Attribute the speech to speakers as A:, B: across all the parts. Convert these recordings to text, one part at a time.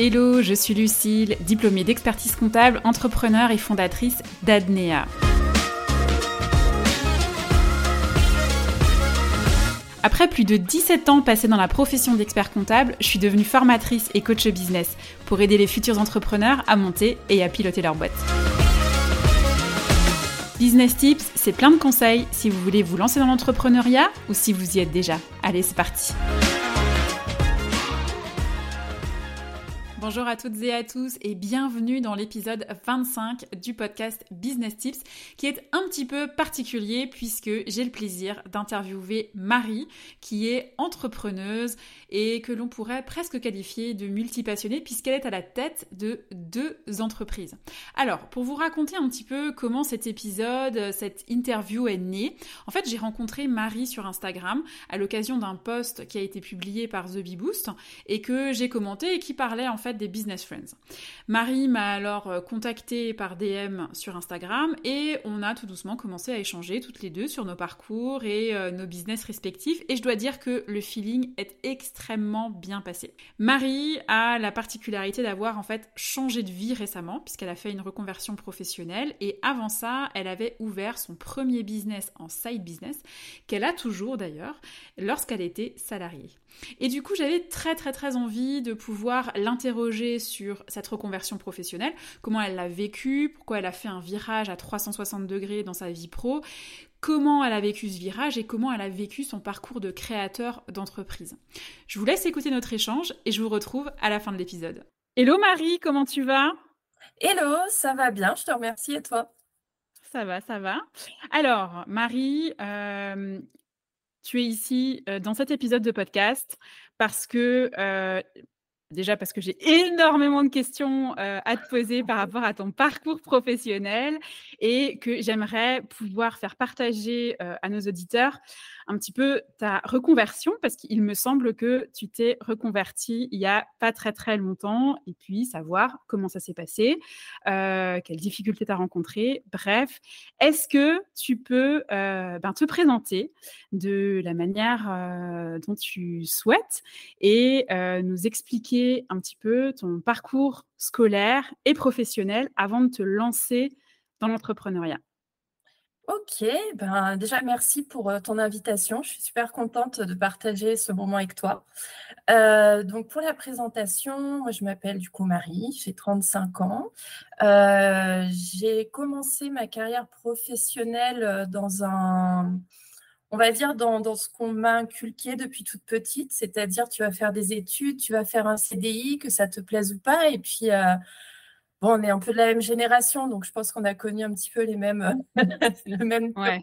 A: Hello, je suis Lucille, diplômée d'expertise comptable, entrepreneur et fondatrice d'Adnea. Après plus de 17 ans passés dans la profession d'expert comptable, je suis devenue formatrice et coach business pour aider les futurs entrepreneurs à monter et à piloter leur boîte. Business Tips, c'est plein de conseils si vous voulez vous lancer dans l'entrepreneuriat ou si vous y êtes déjà. Allez, c'est parti. Bonjour à toutes et à tous et bienvenue dans l'épisode 25 du podcast Business Tips qui est un petit peu particulier puisque j'ai le plaisir d'interviewer Marie qui est entrepreneuse et que l'on pourrait presque qualifier de multipassionnée puisqu'elle est à la tête de deux entreprises. Alors, pour vous raconter un petit peu comment cet épisode, cette interview est née, en fait j'ai rencontré Marie sur Instagram à l'occasion d'un post qui a été publié par The Bee Boost et que j'ai commenté et qui parlait en fait des business friends. Marie m'a alors euh, contacté par DM sur Instagram et on a tout doucement commencé à échanger toutes les deux sur nos parcours et euh, nos business respectifs et je dois dire que le feeling est extrêmement bien passé. Marie a la particularité d'avoir en fait changé de vie récemment puisqu'elle a fait une reconversion professionnelle et avant ça, elle avait ouvert son premier business en side business qu'elle a toujours d'ailleurs lorsqu'elle était salariée. Et du coup, j'avais très très très envie de pouvoir l'interroger sur cette reconversion professionnelle, comment elle l'a vécu, pourquoi elle a fait un virage à 360 degrés dans sa vie pro, comment elle a vécu ce virage et comment elle a vécu son parcours de créateur d'entreprise. Je vous laisse écouter notre échange et je vous retrouve à la fin de l'épisode. Hello Marie, comment tu vas?
B: Hello, ça va bien, je te remercie et toi?
A: Ça va, ça va. Alors, Marie, euh, tu es ici dans cet épisode de podcast parce que Déjà parce que j'ai énormément de questions à te poser par rapport à ton parcours professionnel et que j'aimerais pouvoir faire partager à nos auditeurs un petit peu ta reconversion parce qu'il me semble que tu t'es reconverti il y a pas très très longtemps et puis savoir comment ça s'est passé, quelles difficultés tu as rencontrées. Bref, est-ce que tu peux ben, te présenter de la manière dont tu souhaites et nous expliquer un petit peu ton parcours scolaire et professionnel avant de te lancer dans l'entrepreneuriat.
B: Ok, ben déjà merci pour euh, ton invitation. Je suis super contente de partager ce moment avec toi. Euh, donc pour la présentation, je m'appelle du coup Marie, j'ai 35 ans. Euh, j'ai commencé ma carrière professionnelle dans un on va dire, dans, ce qu'on m'a inculqué depuis toute petite, c'est-à-dire tu vas faire des études, tu vas faire un CDI, que ça te plaise ou pas, et puis euh, bon, on est un peu de la même génération, donc je pense qu'on a connu un petit peu les mêmes, le même.
A: Ouais.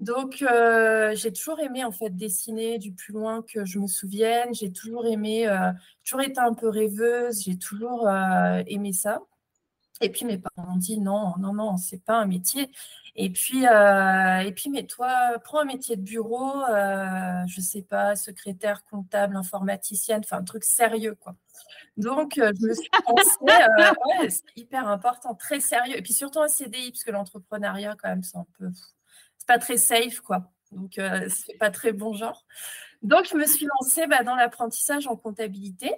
B: Donc euh, j'ai toujours aimé en fait dessiner du plus loin que je me souvienne. J'ai toujours aimé, euh, toujours été un peu rêveuse. J'ai toujours aimé ça. Et puis mes parents ont dit non, non, non, c'est pas un métier. Et puis, euh, et puis, mais toi, prends un métier de bureau, euh, je sais pas, secrétaire, comptable, informaticienne, enfin un truc sérieux, quoi. Donc, euh, je me suis pensée, ouais, c'est hyper important, très sérieux. Et puis surtout un CDI, parce que l'entrepreneuriat, quand même, c'est un peu, c'est pas très safe, quoi. Donc, c'est pas très bon genre. Donc, je me suis lancée bah, dans l'apprentissage en comptabilité.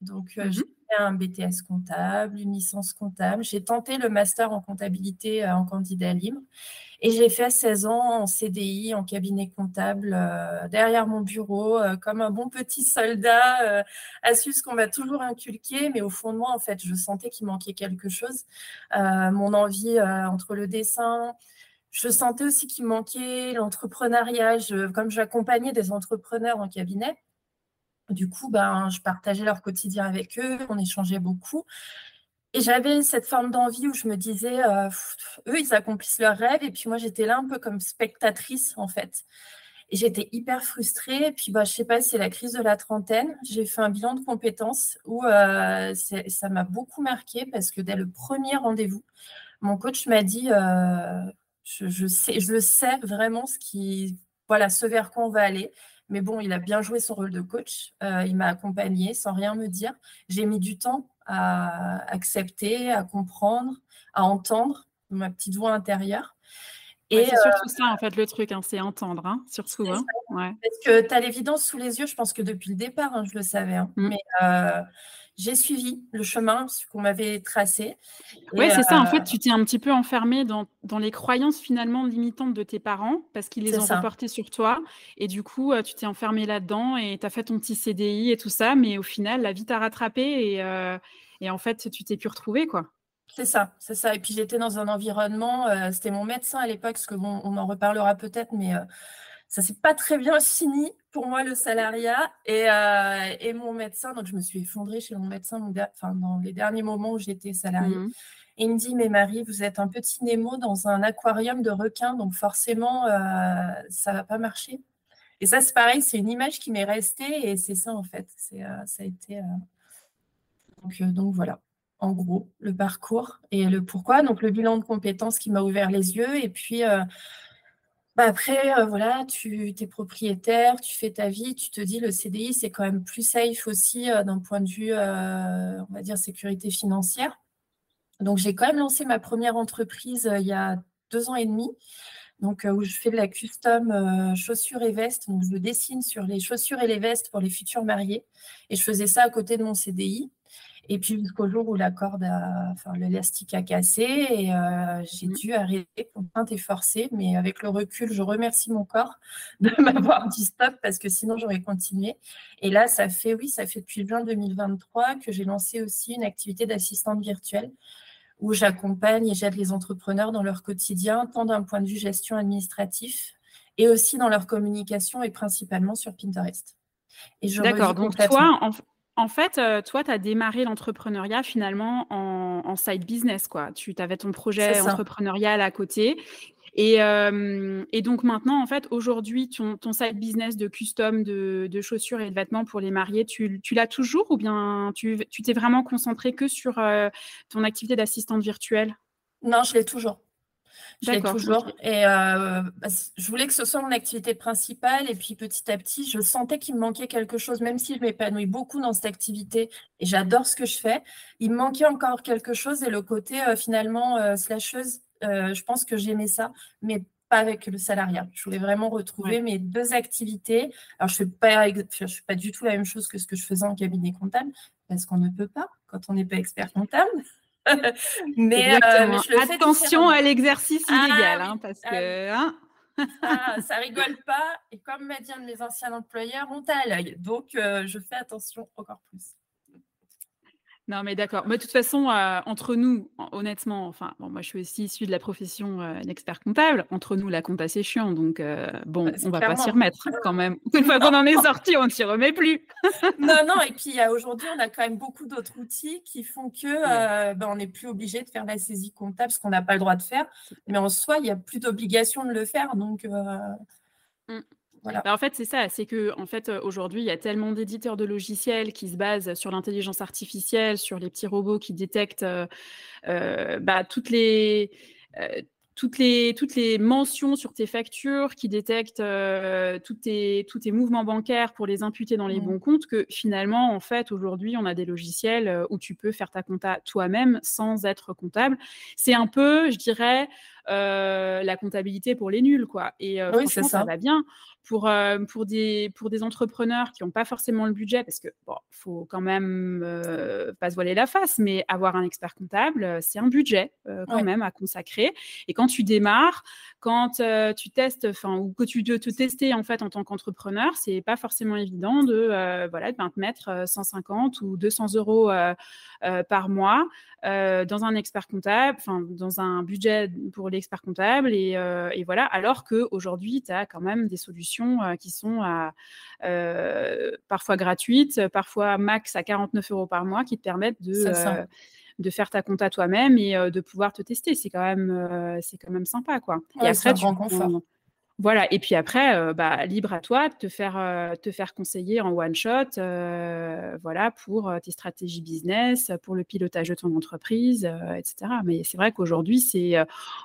B: Donc, mmh j'ai un BTS comptable, une licence comptable. J'ai tenté le master en comptabilité en candidat libre. Et j'ai fait 16 ans en CDI, en cabinet comptable, derrière mon bureau, comme un bon petit soldat, à suivre ce qu'on m'a toujours inculqué. Mais au fond de moi, en fait, je sentais qu'il manquait quelque chose. mon envie entre le dessin, je sentais aussi qu'il manquait l'entrepreneuriat. comme j'accompagnais des entrepreneurs en cabinet, du coup, ben, je partageais leur quotidien avec eux, on échangeait beaucoup. Et j'avais cette forme d'envie où je me disais, euh, eux, ils accomplissent leurs rêves, et puis moi, j'étais là un peu comme spectatrice, en fait. Et j'étais hyper frustrée. Et puis, bah, je sais pas, c'est la crise de la trentaine. J'ai fait un bilan de compétences où euh, ça m'a beaucoup marqué parce que dès le premier rendez-vous, mon coach m'a dit, euh, je, je, sais, je sais vraiment ce qui, voilà, ce vers quoi on va aller. Mais bon, il a bien joué son rôle de coach. Euh, il m'a accompagné sans rien me dire. J'ai mis du temps à accepter, à comprendre, à entendre ma petite voix intérieure.
A: Et c'est surtout ça, en fait, le truc, hein, c'est entendre, hein, surtout. Hein.
B: Parce que tu as l'évidence sous les yeux, je pense que depuis le départ, je le savais. Mmh. Mais j'ai suivi le chemin qu'on m'avait tracé.
A: Oui, c'est ça. En fait, tu t'es un petit peu enfermé dans, dans, les croyances finalement limitantes de tes parents parce qu'ils les ont reportées sur toi. Et du coup, euh, tu t'es enfermé là-dedans et tu as fait ton petit CDI et tout ça. Mais au final, la vie t'a rattrapé et, euh, et, en fait, tu t'es pu retrouver, quoi.
B: C'est ça, c'est ça. Et puis j'étais dans un environnement, euh, c'était mon médecin à l'époque, parce que bon, on en reparlera peut-être, mais ça s'est pas très bien fini pour moi le salariat et, euh, et, mon médecin. Donc je me suis effondrée chez mon médecin enfin, dans les derniers moments où j'étais salariée. Mmh. Et il me dit, mais Marie, vous êtes un petit Nemo dans un aquarium de requins, donc forcément, euh, ça va pas marcher. Et ça, c'est pareil, c'est une image qui m'est restée et c'est ça en fait. C'est, euh, ça a été. Donc, donc voilà, en gros, le parcours et le pourquoi. Donc le bilan de compétences qui m'a ouvert les yeux et puis bah, après, euh, voilà, tu es propriétaire, tu fais ta vie, tu te dis le CDI, c'est quand même plus safe aussi euh, d'un point de vue, euh, on va dire, sécurité financière. Donc, j'ai quand même lancé ma première entreprise il y a deux ans et demi, donc, où je fais de la custom chaussures et vestes. Donc, je dessine sur les chaussures et les vestes pour les futurs mariés. Et je faisais ça à côté de mon CDI. Et puis jusqu'au jour où la corde, enfin l'élastique a cassé et euh, j'ai mmh. dû arrêter, contrainte et forcée. Mais avec le recul, je remercie mon corps de m'avoir dit stop parce que sinon j'aurais continué. Et là, ça fait, oui, ça fait depuis juin 2023 que j'ai lancé aussi une activité d'assistante virtuelle où j'accompagne et j'aide les entrepreneurs dans leur quotidien, tant d'un point de vue gestion administratif et aussi dans leur communication et principalement sur Pinterest.
A: D'accord, donc toi, en, en fait, euh, toi, tu as démarré l'entrepreneuriat finalement en, side business, quoi. Tu avais ton projet entrepreneurial à côté. Euh, et, donc maintenant, en fait, aujourd'hui, ton, side business de custom de, chaussures et de vêtements pour les mariés, tu, l'as toujours ou bien tu t'es vraiment concentré que sur euh, ton activité d'assistante virtuelle?
B: Non, je l'ai toujours. Je l'ai toujours. Et euh, bah, je voulais que ce soit mon activité principale. Et puis petit à petit, je sentais qu'il me manquait quelque chose, même si je m'épanouis beaucoup dans cette activité et j'adore ce que je fais. Il me manquait encore quelque chose. Et le côté euh, finalement euh, slasheuse, je pense que j'aimais ça, mais pas avec le salariat. Je voulais vraiment retrouver mes deux activités. Alors, je ne fais, pas, je fais pas du tout la même chose que ce que je faisais en cabinet comptable, parce qu'on ne peut pas quand on n'est pas expert comptable.
A: mais, euh, attention à l'exercice ah illégal, hein, parce ah que. Hein.
B: Ah, ça rigole pas. Et comme m'a dit un de mes anciens employeurs, on t'a à l'œil. Donc, euh, je fais attention encore plus.
A: Non, mais d'accord. Mais de toute façon, euh, entre nous, honnêtement, enfin, bon, moi, je suis aussi issue de la profession euh, d'expert comptable. Entre nous, la compta, c'est chiant. Donc, euh, bon, on va pas s'y remettre quand même. Une fois qu'on en est sorti, on ne s'y remet plus.
B: non, non. Et puis, aujourd'hui, on a quand même beaucoup d'autres outils qui font que ben, on n'est plus obligé de faire la saisie comptable, ce qu'on n'a pas le droit de faire. Mais en soi, il n'y a plus d'obligation de le faire. Donc,
A: Bah, en fait, c'est ça, c'est que en fait, aujourd'hui, il y a tellement d'éditeurs de logiciels qui se basent sur l'intelligence artificielle, sur les petits robots qui détectent bah, toutes les toutes les, toutes les mentions sur tes factures, qui détectent tous, tes, tous tes mouvements bancaires pour les imputer dans les mmh. bons comptes, que finalement, en fait, aujourd'hui, on a des logiciels où tu peux faire ta compta toi-même sans être comptable. C'est un peu, je dirais, la comptabilité pour les nuls, quoi. Et franchement, ça. ça va bien pour, euh, pour, des, pour des entrepreneurs qui n'ont pas forcément le budget, parce que bon, faut quand même euh, pas se voiler la face, mais avoir un expert comptable, euh, c'est un budget quand même à consacrer. Et quand tu démarres, quand tu testes, enfin, ou que tu dois te tester en fait en tant qu'entrepreneur, c'est pas forcément évident de voilà de te mettre 150 ou 200 euros par mois dans un expert comptable, enfin dans un budget pour l'expert comptable et, et voilà. Alors que aujourd'hui, tu as quand même des solutions euh, qui sont euh, parfois gratuites, parfois max à 49 euros par mois, qui te permettent de euh, de faire ta compta toi-même et de pouvoir te tester. C'est quand même, c'est quand même sympa, quoi.
B: et après, tu confort.
A: Voilà. Et puis après, bah, libre à toi de te faire, te faire conseiller en one shot, voilà, pour tes stratégies business, pour le pilotage de ton entreprise, etc. Mais c'est vrai qu'aujourd'hui, c'est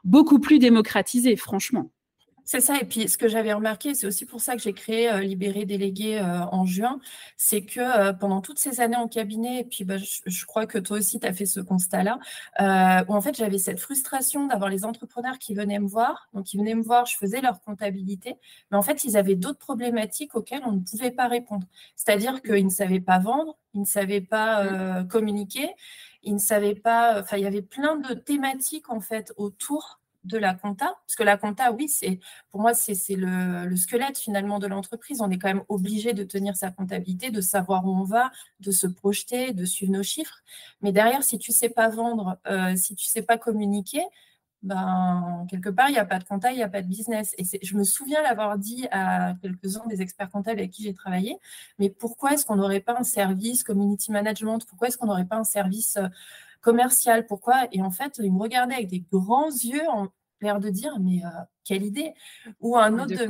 A: beaucoup plus démocratisé, franchement.
B: C'est ça. Et puis, ce que j'avais remarqué, c'est aussi pour ça que j'ai créé euh, Libéré Délégué euh, en juin, c'est que euh, pendant toutes ces années en cabinet, et puis bah, je, crois que toi aussi, tu as fait ce constat-là, où en fait, j'avais cette frustration d'avoir les entrepreneurs qui venaient me voir. Donc, ils venaient me voir, je faisais leur comptabilité, mais en fait, ils avaient d'autres problématiques auxquelles on ne pouvait pas répondre. C'est-à-dire mmh. qu'ils ne savaient pas vendre, ils ne savaient pas mmh. communiquer, ils ne savaient pas. Enfin, il y avait plein de thématiques en fait autour de la compta, parce que la compta, oui, c'est pour moi, c'est le, squelette finalement de l'entreprise. On est quand même obligé de tenir sa comptabilité, de savoir où on va, de se projeter, de suivre nos chiffres. Mais derrière, si tu ne sais pas vendre, euh, si tu ne sais pas communiquer, ben, quelque part, il n'y a pas de compta, il n'y a pas de business. Et je me souviens l'avoir dit à quelques-uns des experts comptables avec qui j'ai travaillé, mais pourquoi est-ce qu'on n'aurait pas un service community management? Pourquoi est-ce qu'on n'aurait pas un service euh, commercial, pourquoi? Et en fait, il me regardait avec des grands yeux en l'air de dire, mais euh, quelle idée Ou un autre de,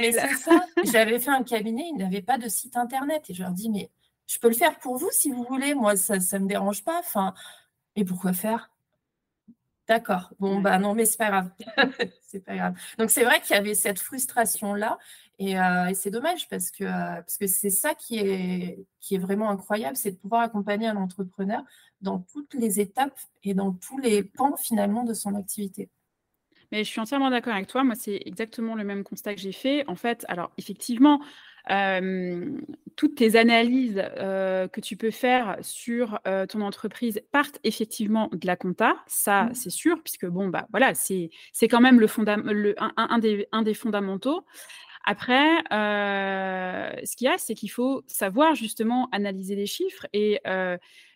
B: Mais c'est ça, j'avais fait un cabinet, il n'avait pas de site internet. Et je leur dis, mais je peux le faire pour vous si vous voulez, moi, ça ne me dérange pas. Enfin, mais pourquoi faire? D'accord. Bon, bah non, mais c'est pas grave. c'est pas grave. Donc c'est vrai qu'il y avait cette frustration-là. Et, euh, et c'est dommage parce que euh, parce que c'est ça qui est, qui est vraiment incroyable, c'est de pouvoir accompagner un entrepreneur dans toutes les étapes et dans tous les pans finalement de son activité.
A: Mais je suis entièrement d'accord avec toi. Moi, c'est exactement le même constat que j'ai fait. En fait, alors effectivement, euh, toutes tes analyses euh, que tu peux faire sur euh, ton entreprise partent effectivement de la compta, ça mmh. c'est sûr, puisque bon, bah voilà, c'est quand même le, le un, des, un, des, fondamentaux. Après, ce qu'il y a, c'est qu'il faut savoir justement analyser les chiffres et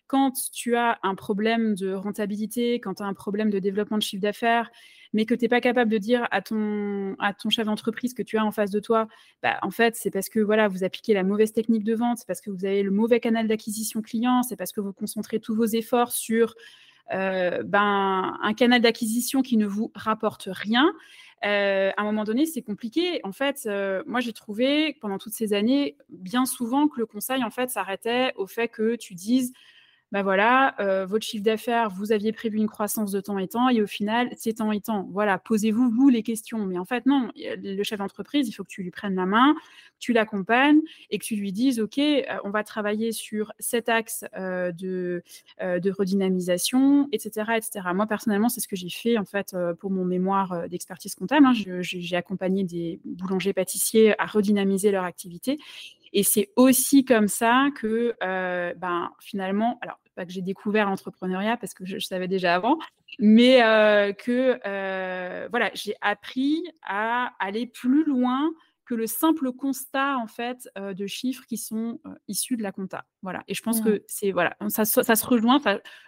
A: quand tu as un problème de rentabilité, quand tu as un problème de développement de chiffre d'affaires, mais que tu n'es pas capable de dire à ton, à ton chef d'entreprise que tu as en face de toi, bah, en fait, c'est parce que voilà, vous appliquez la mauvaise technique de vente, c'est parce que vous avez le mauvais canal d'acquisition client, c'est parce que vous concentrez tous vos efforts sur euh, ben, un canal d'acquisition qui ne vous rapporte rien. Euh, à un moment donné, c'est compliqué. En fait, euh, moi, j'ai trouvé pendant toutes ces années, bien souvent, que le conseil, en fait, s'arrêtait au fait que tu dises bah voilà, euh, votre chiffre d'affaires, vous aviez prévu une croissance de temps et temps, et au final, c'est temps et temps. Voilà, posez-vous, vous, les questions. Mais en fait, non, le chef d'entreprise, il faut que tu lui prennes la main, que tu l'accompagnes et que tu lui dises, OK, euh, on va travailler sur cet axe euh, de, redynamisation, etc., etc. Moi, personnellement, c'est ce que j'ai fait, en fait, pour mon mémoire d'expertise comptable. Hein. J'ai accompagné des boulangers-pâtissiers à redynamiser leur activité. Et c'est aussi comme ça que, euh, ben, finalement, alors pas que j'ai découvert l'entrepreneuriat parce que je, savais déjà avant, mais euh, que euh, voilà, j'ai appris à aller plus loin que le simple constat en fait de chiffres qui sont issus de la compta. Voilà. Et je pense que mmh. c'est voilà, ça, ça se rejoint.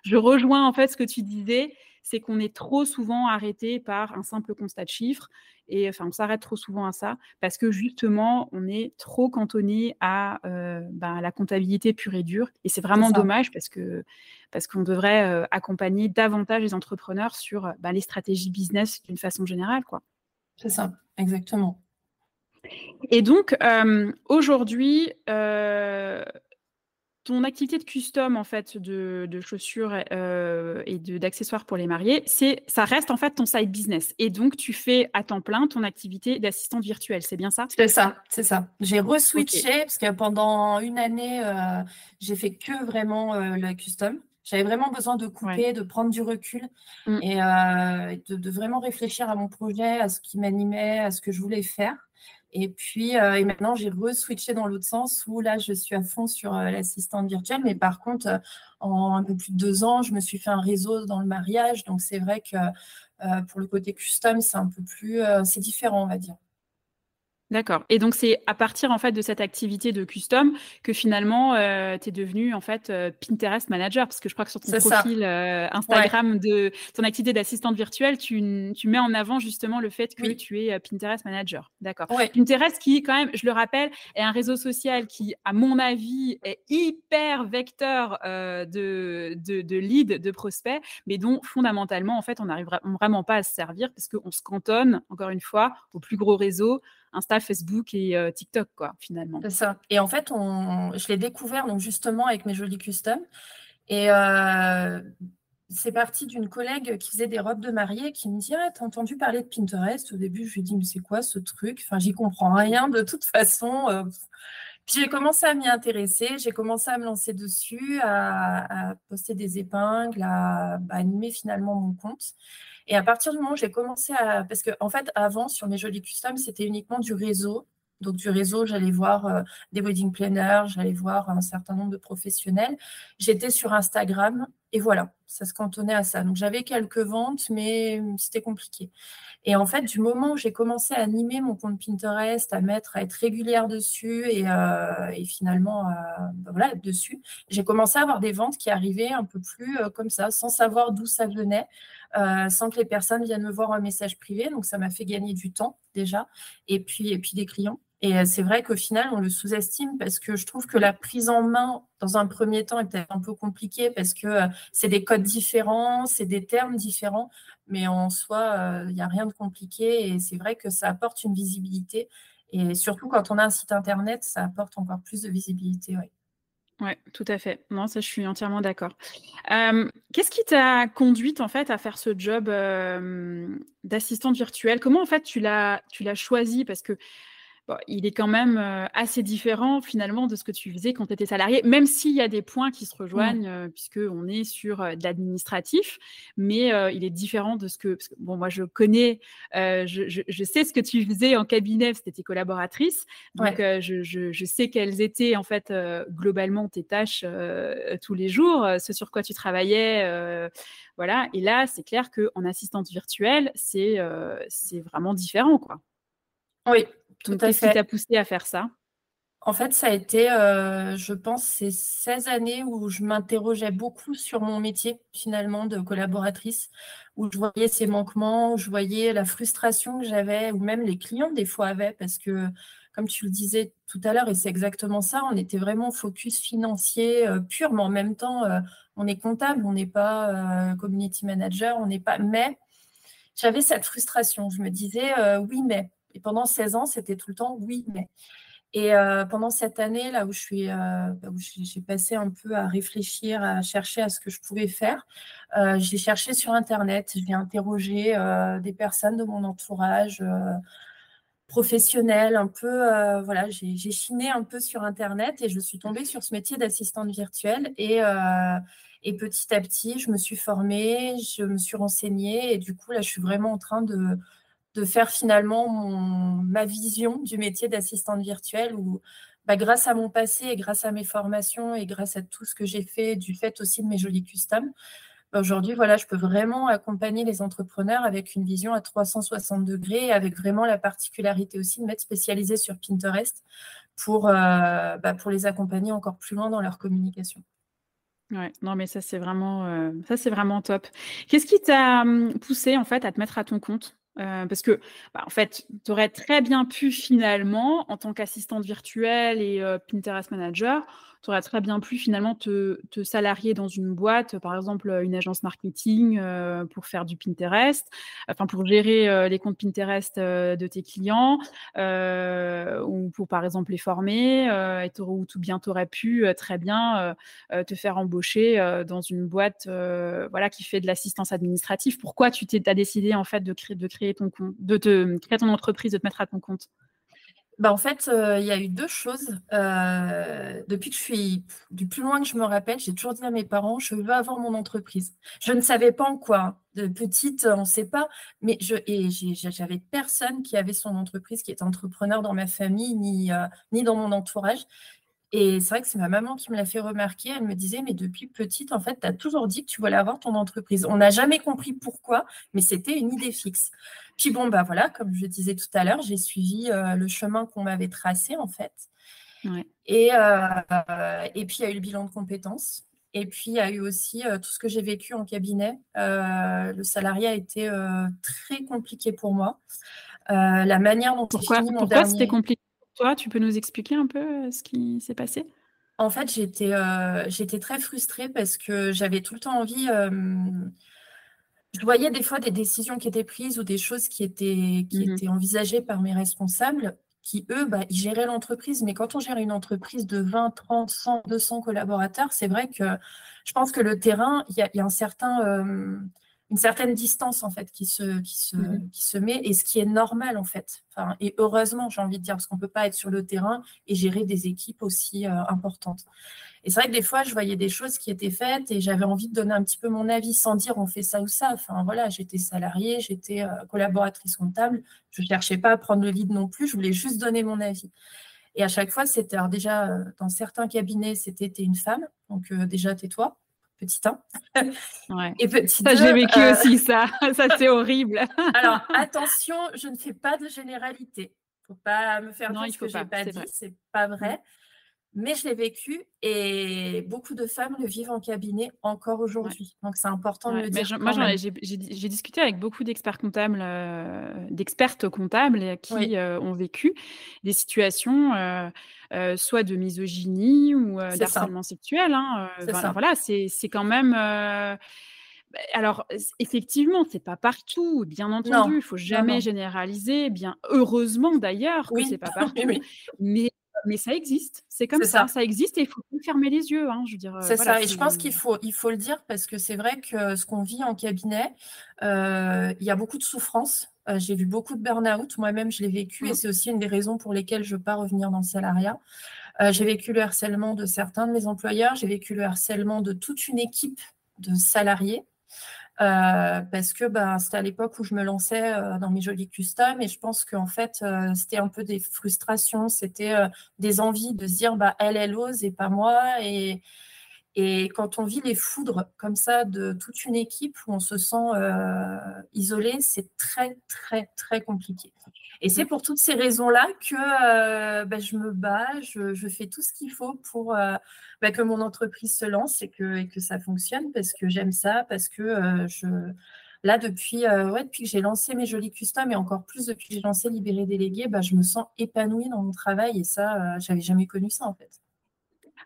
A: Je rejoins en fait ce que tu disais c'est qu'on est trop souvent arrêté par un simple constat de chiffres. Et enfin, on s'arrête trop souvent à ça parce que justement, on est trop cantonné à euh, bah, la comptabilité pure et dure. Et c'est vraiment dommage parce que parce qu'on devrait euh, accompagner davantage les entrepreneurs sur bah, les stratégies business d'une façon générale, quoi.
B: C'est ça, exactement.
A: Et donc, euh, aujourd'hui, ton activité de custom en fait de, chaussures euh, et d'accessoires pour les mariés, c'est ça reste en fait ton side business et donc tu fais à temps plein ton activité d'assistante virtuelle, c'est bien ça?
B: C'est ça, c'est ça. J'ai reswitché parce que pendant une année euh, j'ai fait que vraiment euh, le custom. J'avais vraiment besoin de couper, de prendre du recul mmh. et de, vraiment réfléchir à mon projet, à ce qui m'animait, à ce que je voulais faire. Et puis, euh, et maintenant, j'ai re-switché dans l'autre sens où là, je suis à fond sur euh, l'assistante virtuelle. Mais par contre, euh, en un peu plus de deux ans, je me suis fait un réseau dans le mariage. Donc, c'est vrai que pour le côté custom, c'est un peu plus, c'est différent, on va dire.
A: D'accord. Et donc, c'est à partir en fait de cette activité de custom que finalement, euh, tu es devenu en fait euh, Pinterest manager, parce que je crois que sur ton profil euh, Instagram de ton activité d'assistante virtuelle, tu, tu, mets en avant justement le fait que tu es Pinterest manager. D'accord. Pinterest qui, quand même, je le rappelle, est un réseau social qui, à mon avis, est hyper vecteur de, de, de leads, de prospects, mais dont fondamentalement, en fait, on n'arrive vraiment pas à se servir parce qu'on se cantonne, encore une fois, au plus gros réseau Insta, Facebook et euh, TikTok, quoi, finalement.
B: C'est ça. Et en fait, je l'ai découvert donc justement avec mes jolis customs. Et euh, c'est parti d'une collègue qui faisait des robes de mariée qui me dit ah, T'as entendu parler de Pinterest? Au début, je lui ai dit Mais c'est quoi ce truc? Enfin, j'y comprends rien de toute façon. Euh, puis j'ai commencé à m'y intéresser, j'ai commencé à me lancer dessus, à, poster des épingles, à, animer finalement mon compte. Et à partir du moment où j'ai commencé à. Parce qu'en en fait, avant, sur mes jolis customs, c'était uniquement du réseau. Donc, du réseau, j'allais voir euh, des wedding planners, j'allais voir un certain nombre de professionnels. J'étais sur Instagram et voilà, ça se cantonnait à ça. Donc, j'avais quelques ventes, mais c'était compliqué. Et en fait, du moment où j'ai commencé à animer mon compte Pinterest, à mettre, à être régulière dessus et, euh, finalement, ben voilà, dessus, j'ai commencé à avoir des ventes qui arrivaient un peu plus euh, comme ça, sans savoir d'où ça venait, sans que les personnes viennent me voir un message privé. Donc, ça m'a fait gagner du temps déjà, et puis, et puis des clients. Et euh, c'est vrai qu'au final, on le sous-estime parce que je trouve que la prise en main, dans un premier temps, est peut-être un peu compliquée parce que euh, c'est des codes différents, c'est des termes différents, mais en soi, euh, il n'y a rien de compliqué et c'est vrai que ça apporte une visibilité. Et surtout quand on a un site internet, ça apporte encore plus de visibilité.
A: Oui, tout à fait. Non, ça, je suis entièrement d'accord. Qu'est-ce qui t'a conduite en fait à faire ce job d'assistante virtuelle? Comment en fait tu l'as choisi? Parce que il est quand même euh, assez différent finalement de ce que tu faisais quand tu étais salarié, même s'il y a des points qui se rejoignent, euh, puisqu'on est sur euh, de l'administratif, mais il est différent de ce que, bon, moi je connais, je, sais ce que tu faisais en cabinet, c'était tes collaboratrices, donc je, sais quelles étaient en fait globalement tes tâches tous les jours, ce sur quoi tu travaillais, voilà, et là c'est clair qu'en assistante virtuelle, c'est c'est vraiment différent, quoi.
B: Oui,
A: Qu'est-ce qui t'a poussé à faire ça?
B: En fait, ça a été, euh, je pense, ces 16 années où je m'interrogeais beaucoup sur mon métier, finalement, de collaboratrice, où je voyais ces manquements, où je voyais la frustration que j'avais, ou même les clients, des fois, avaient, parce que, comme tu le disais tout à l'heure, et c'est exactement ça, on était vraiment focus financier euh, pur, mais en même temps, euh, on est comptable, on n'est pas community manager, on n'est pas. Mais j'avais cette frustration. Je me disais, oui, mais et pendant 16 ans, c'était tout le temps oui, mais. Et euh, pendant cette année, là où euh, j'ai passé un peu à réfléchir, à chercher à ce que je pouvais faire, euh, j'ai cherché sur Internet, j'ai interrogé des personnes de mon entourage professionnel, un peu, voilà, j'ai chiné un peu sur Internet et je suis tombée sur ce métier d'assistante virtuelle et petit à petit, je me suis formée, je me suis renseignée et du coup, là, je suis vraiment en train de de faire finalement ma vision du métier d'assistante virtuelle où bah, grâce à mon passé et grâce à mes formations et grâce à tout ce que j'ai fait, du fait aussi de mes jolis customs, bah, aujourd'hui, voilà, je peux vraiment accompagner les entrepreneurs avec une vision à 360 degrés, avec vraiment la particularité aussi de m'être spécialisée sur Pinterest pour, euh, bah, pour les accompagner encore plus loin dans leur communication.
A: Ouais, non, mais ça, c'est vraiment, euh, ça, c'est vraiment top. Qu'est-ce qui t'a hum, poussé, en fait, à te mettre à ton compte? Euh, parce que, bah, en fait, tu aurais très bien pu finalement, en tant qu'assistante virtuelle et euh, Pinterest manager, tu aurais très bien pu finalement te, salarier dans une boîte, par exemple une agence marketing euh, pour faire du Pinterest, enfin pour gérer euh, les comptes Pinterest euh, de tes clients ou pour par exemple les former, ou tout bien tu aurais pu très bien te faire embaucher dans une boîte voilà qui fait de l'assistance administrative. Pourquoi tu t'es décidé en fait de créer, de créer ton compte, de te créer ton entreprise, de te mettre à ton compte?
B: Bah, en fait, euh, il y a eu deux choses. Euh, depuis que je suis du plus loin que je me rappelle, j'ai toujours dit à mes parents, je veux avoir mon entreprise. Je ne savais pas en quoi. De petite, on ne sait pas. Mais je et j'avais personne qui avait son entreprise, qui était entrepreneur dans ma famille, ni, euh, ni dans mon entourage. Et c'est vrai que c'est ma maman qui me l'a fait remarquer. Elle me disait, mais depuis petite, en fait, tu as toujours dit que tu voulais avoir ton entreprise. On n'a jamais compris pourquoi, mais c'était une idée fixe. Puis bon, bah voilà, comme je disais tout à l'heure, j'ai suivi euh, le chemin qu'on m'avait tracé, en fait. Et, euh, et puis, il y a eu le bilan de compétences. Et puis, il y a eu aussi euh, tout ce que j'ai vécu en cabinet. le salariat a été très compliqué pour moi. la manière dont
A: pourquoi, pourquoi c'était compliqué toi, tu peux nous expliquer un peu euh, ce qui s'est passé?
B: En fait, j'étais euh, j'étais très frustrée parce que j'avais tout le temps envie. Je voyais des fois des décisions qui étaient prises ou des choses qui étaient, qui mmh étaient envisagées par mes responsables qui, eux, bah, ils géraient l'entreprise. Mais quand on gère une entreprise de 20, 30, 100, 200 collaborateurs, c'est vrai que je pense que le terrain, il y a, un certain, euh, une certaine distance en fait qui se, qui, se, mmh qui se met et ce qui est normal en fait. Enfin, et heureusement, j'ai envie de dire, parce qu'on ne peut pas être sur le terrain et gérer des équipes aussi euh, importantes. Et c'est vrai que des fois, je voyais des choses qui étaient faites et j'avais envie de donner un petit peu mon avis sans dire on fait ça ou ça. Enfin voilà, j'étais salariée, j'étais euh, collaboratrice comptable, je ne cherchais pas à prendre le lead non plus, je voulais juste donner mon avis. Et à chaque fois, c'était déjà euh, dans certains cabinets, c'était une femme, donc déjà tais-toi petit 1.
A: Ouais. Et petit ça, j'ai vécu euh, aussi ça. ça, c'est horrible.
B: Alors, attention, je ne fais pas de généralité. Il ne faut pas me faire non, dire ce que je n'ai pas dit. C'est pas vrai. Mais je l'ai vécu et beaucoup de femmes le vivent en cabinet encore aujourd'hui. Donc c'est important de le dire.
A: moi, j'ai discuté avec beaucoup d'experts comptables, euh, d'expertes comptables qui euh, ont vécu des situations euh, soit de misogynie ou d'harcèlement sexuel. Hein, voilà, voilà c'est quand même. Bah, alors, effectivement, c'est pas partout, bien entendu, il ne faut jamais généraliser, bien heureusement d'ailleurs que c'est pas partout, mais mais ça existe, c'est comme ça. ça. existe et il faut fermer les yeux. Hein, je veux dire.
B: C'est ça, et je pense qu'il faut, il faut le dire parce que c'est vrai que ce qu'on vit en cabinet, il y a beaucoup de souffrance. J'ai vu beaucoup de burn-out. Moi-même, je l'ai vécu et mmh. c'est aussi une des raisons pour lesquelles je ne veux pas revenir dans le salariat. j'ai vécu le harcèlement de certains de mes employeurs, j'ai vécu le harcèlement de toute une équipe de salariés. Euh, parce que bah, c'était à l'époque où je me lançais euh, dans mes jolis customs et je pense qu'en fait, euh, c'était un peu des frustrations, c'était des envies de se dire bah, elle, elle ose et pas moi. Et, et quand on vit les foudres comme ça de toute une équipe où on se sent isolé, c'est très, très, très compliqué. Et c'est pour toutes ces raisons-là que bah, je me bats, je, je, fais tout ce qu'il faut pour bah, que mon entreprise se lance et que, et que ça fonctionne parce que j'aime ça, parce que euh, je, là, depuis, euh, ouais, depuis que j'ai lancé mes jolis customs et encore plus depuis que j'ai lancé Libéré Délégué, bah, je me sens épanouie dans mon travail et ça, euh, j'avais jamais connu ça en fait.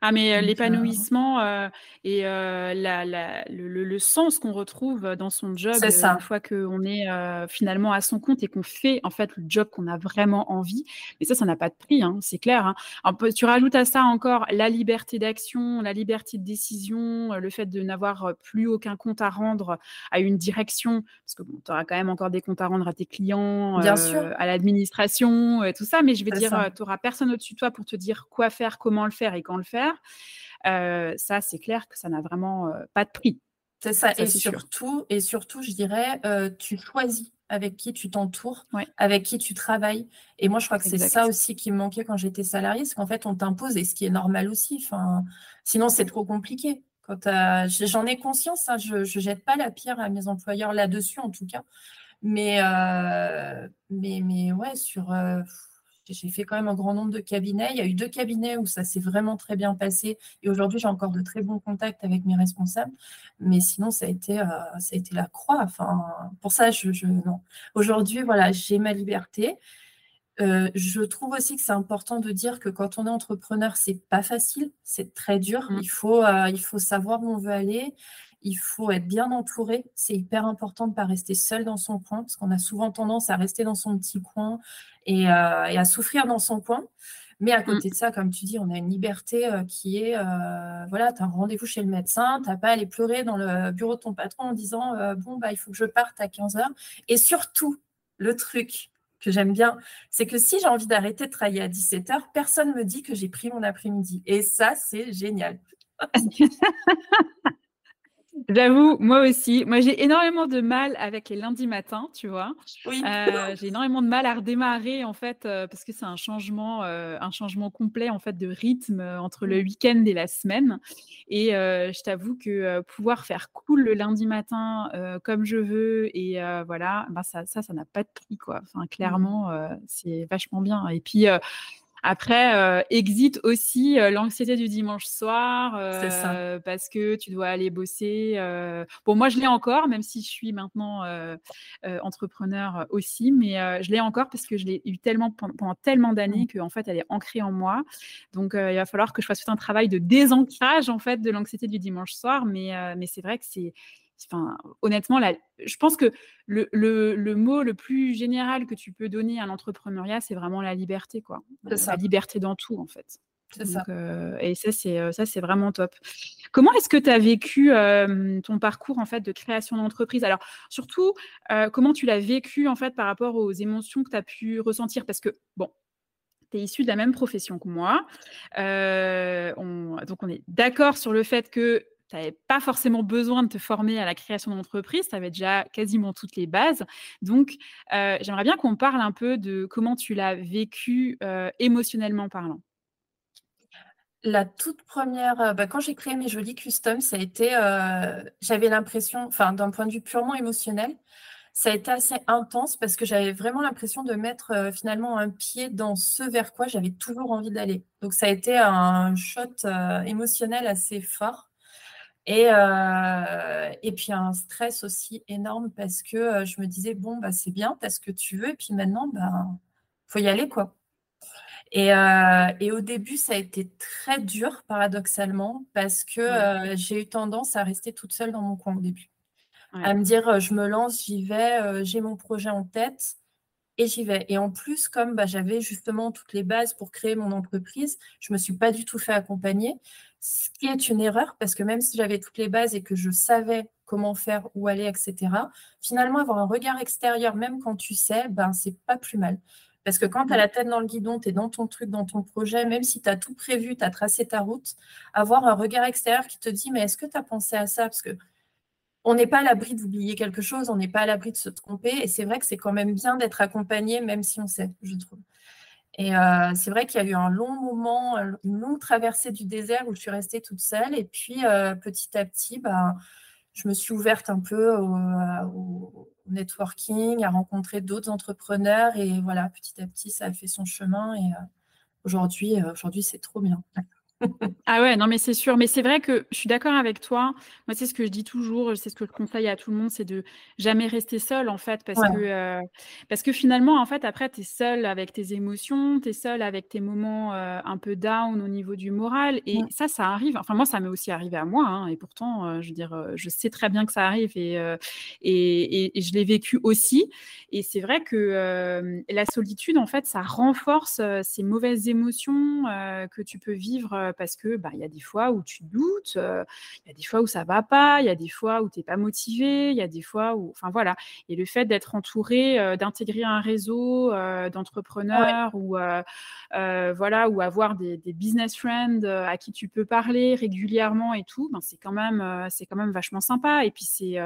A: Ah, mais l'épanouissement et le, sens qu'on retrouve dans son job une fois qu'on est finalement à son compte et qu'on fait en fait le job qu'on a vraiment envie. Mais ça, ça n'a pas de prix, hein, c'est clair. Hein. tu rajoutes à ça encore la liberté d'action, la liberté de décision, le fait de n'avoir plus aucun compte à rendre à une direction, parce que tu auras quand même encore des comptes à rendre à tes clients, à l'administration, tout ça. Mais je veux dire, tu n'auras personne au-dessus de toi pour te dire quoi faire, comment le faire et quand le faire. Euh, ça, c'est clair que ça n'a vraiment euh, pas de prix.
B: C'est ça, et, surtout, et surtout, je dirais, euh, tu choisis avec qui tu t'entoures, avec qui tu travailles. Et moi, je crois que c'est ça aussi qui me manquait quand j'étais salariée, c'est qu'en fait, on t'impose, et ce qui est normal aussi. Enfin, sinon, c'est trop compliqué. Quand j'en ai conscience, hein, je ne jette pas la pierre à mes employeurs là-dessus, en tout cas. Mais, mais, mais ouais, sur j'ai fait quand même un grand nombre de cabinets. Il y a eu deux cabinets où ça s'est vraiment très bien passé. Et aujourd'hui, j'ai encore de très bons contacts avec mes responsables. Mais sinon, ça a été, euh, ça a été la croix. Enfin, pour ça, je, je non. Aujourd'hui, voilà, j'ai ma liberté. Euh, je trouve aussi que c'est important de dire que quand on est entrepreneur, c'est pas facile, c'est très dur. Mmh. Il, faut, euh, il faut savoir où on veut aller il faut être bien entouré. C'est hyper important de ne pas rester seul dans son coin, parce qu'on a souvent tendance à rester dans son petit coin et, euh, à souffrir dans son coin. Mais à côté mm. de ça, comme tu dis, on a une liberté euh, qui est, euh, voilà, tu as un rendez-vous chez le médecin, tu n'as pas à aller pleurer dans le bureau de ton patron en disant, bon, bah, il faut que je parte à 15 heures. Et surtout, le truc que j'aime bien, c'est que si j'ai envie d'arrêter de travailler à 17 heures, personne ne me dit que j'ai pris mon après-midi. Et ça, c'est génial.
A: J'avoue, moi aussi. Moi, j'ai énormément de mal avec les lundis matins, tu vois. Oui. Euh, j'ai énormément de mal à redémarrer, en fait, euh, parce que c'est un changement, euh, un changement complet, en fait, de rythme entre le mmh. week-end et la semaine. Et je t'avoue que pouvoir faire cool le lundi matin comme je veux, et voilà, ben ça, ça, ça n'a pas de prix, quoi. Enfin, mmh. clairement, c'est vachement bien. Et puis, après, euh, exit aussi euh, l'anxiété du dimanche soir euh, parce que tu dois aller bosser. Bon, moi, je l'ai encore, même si je suis maintenant entrepreneur aussi, mais je l'ai encore parce que je l'ai eu tellement pendant tellement d'années mmh. qu'en fait, elle est ancrée en moi. Donc, il va falloir que je fasse tout un travail de désancrage en fait de l'anxiété du dimanche soir. Mais, mais c'est vrai que c'est Enfin, honnêtement, je pense que le, le, mot le plus général que tu peux donner à l'entrepreneuriat, c'est vraiment la liberté, quoi. La liberté dans tout, en fait. Ça. Euh, et ça, c'est euh, ça, c'est vraiment top. Comment est-ce que tu as vécu ton parcours en fait de création d'entreprise? Alors, surtout, comment tu l'as vécu en fait par rapport aux émotions que tu as pu ressentir? Parce que bon, tu es issu de la même profession que moi. donc, on est d'accord sur le fait que tu pas forcément besoin de te former à la création d'entreprise, tu avais déjà quasiment toutes les bases. Donc, euh, j'aimerais bien qu'on parle un peu de comment tu l'as vécu euh, émotionnellement parlant.
B: La toute première, euh, bah, quand j'ai créé mes jolis customs, ça a été, j'avais l'impression, enfin d'un point de vue purement émotionnel, ça a été assez intense parce que j'avais vraiment l'impression de mettre finalement un pied dans ce vers quoi j'avais toujours envie d'aller. Donc ça a été un shot émotionnel assez fort. Et, euh, et puis un stress aussi énorme parce que euh, je me disais, bon, bah, c'est bien, tu as ce que tu veux, et puis maintenant, il bah, faut y aller, quoi. Et, euh, et, au début, ça a été très dur, paradoxalement, parce que j'ai eu tendance à rester toute seule dans mon coin au début. À me dire, je me lance, j'y vais, j'ai mon projet en tête et j'y vais. Et en plus, comme bah, j'avais justement toutes les bases pour créer mon entreprise, je ne me suis pas du tout fait accompagner ce qui est une erreur parce que même si j'avais toutes les bases et que je savais comment faire, où aller, etc., finalement, avoir un regard extérieur, même quand tu sais, ben, c'est pas plus mal. Parce que quand tu as la tête dans le guidon, tu es dans ton truc, dans ton projet, même si tu as tout prévu, tu as tracé ta route, avoir un regard extérieur qui te dit, mais est-ce que tu as pensé à ça? Parce que on n'est pas à l'abri d'oublier quelque chose, on n'est pas à l'abri de se tromper. Et c'est vrai que c'est quand même bien d'être accompagné, même si on sait, je trouve. Et euh, c'est vrai qu'il y a eu un long moment, une longue traversée du désert où je suis restée toute seule. Et puis, euh, petit à petit, bah, je me suis ouverte un peu au, networking, à rencontrer d'autres entrepreneurs. Et voilà, petit à petit, ça a fait son chemin. Et euh, aujourd'hui, aujourd'hui, c'est trop bien.
A: Ah ouais, non, mais c'est sûr. Mais c'est vrai que je suis d'accord avec toi. Moi, c'est ce que je dis toujours, c'est ce que je conseille à tout le monde, c'est de jamais rester seul, en fait, parce que, euh, parce que finalement, en fait, après, tu es seul avec tes émotions, tu es seul avec tes moments euh, un peu down au niveau du moral. Et ça, ça arrive. Enfin, moi, ça m'est aussi arrivé à moi. Hein, et pourtant, euh, je veux dire, je sais très bien que ça arrive et, et, et, je l'ai vécu aussi. Et c'est vrai que la solitude, en fait, ça renforce ces mauvaises émotions que tu peux vivre parce que bah, il y a des fois où tu doutes, il y a des fois où ça va pas, il y a des fois où tu n'es pas motivé, il y a des fois où, enfin voilà. Et le fait d'être entouré, d'intégrer un réseau d'entrepreneurs ou voilà, ou avoir des, business friends à qui tu peux parler régulièrement et tout, ben, c'est quand même, c'est quand même vachement sympa. Et puis c'est,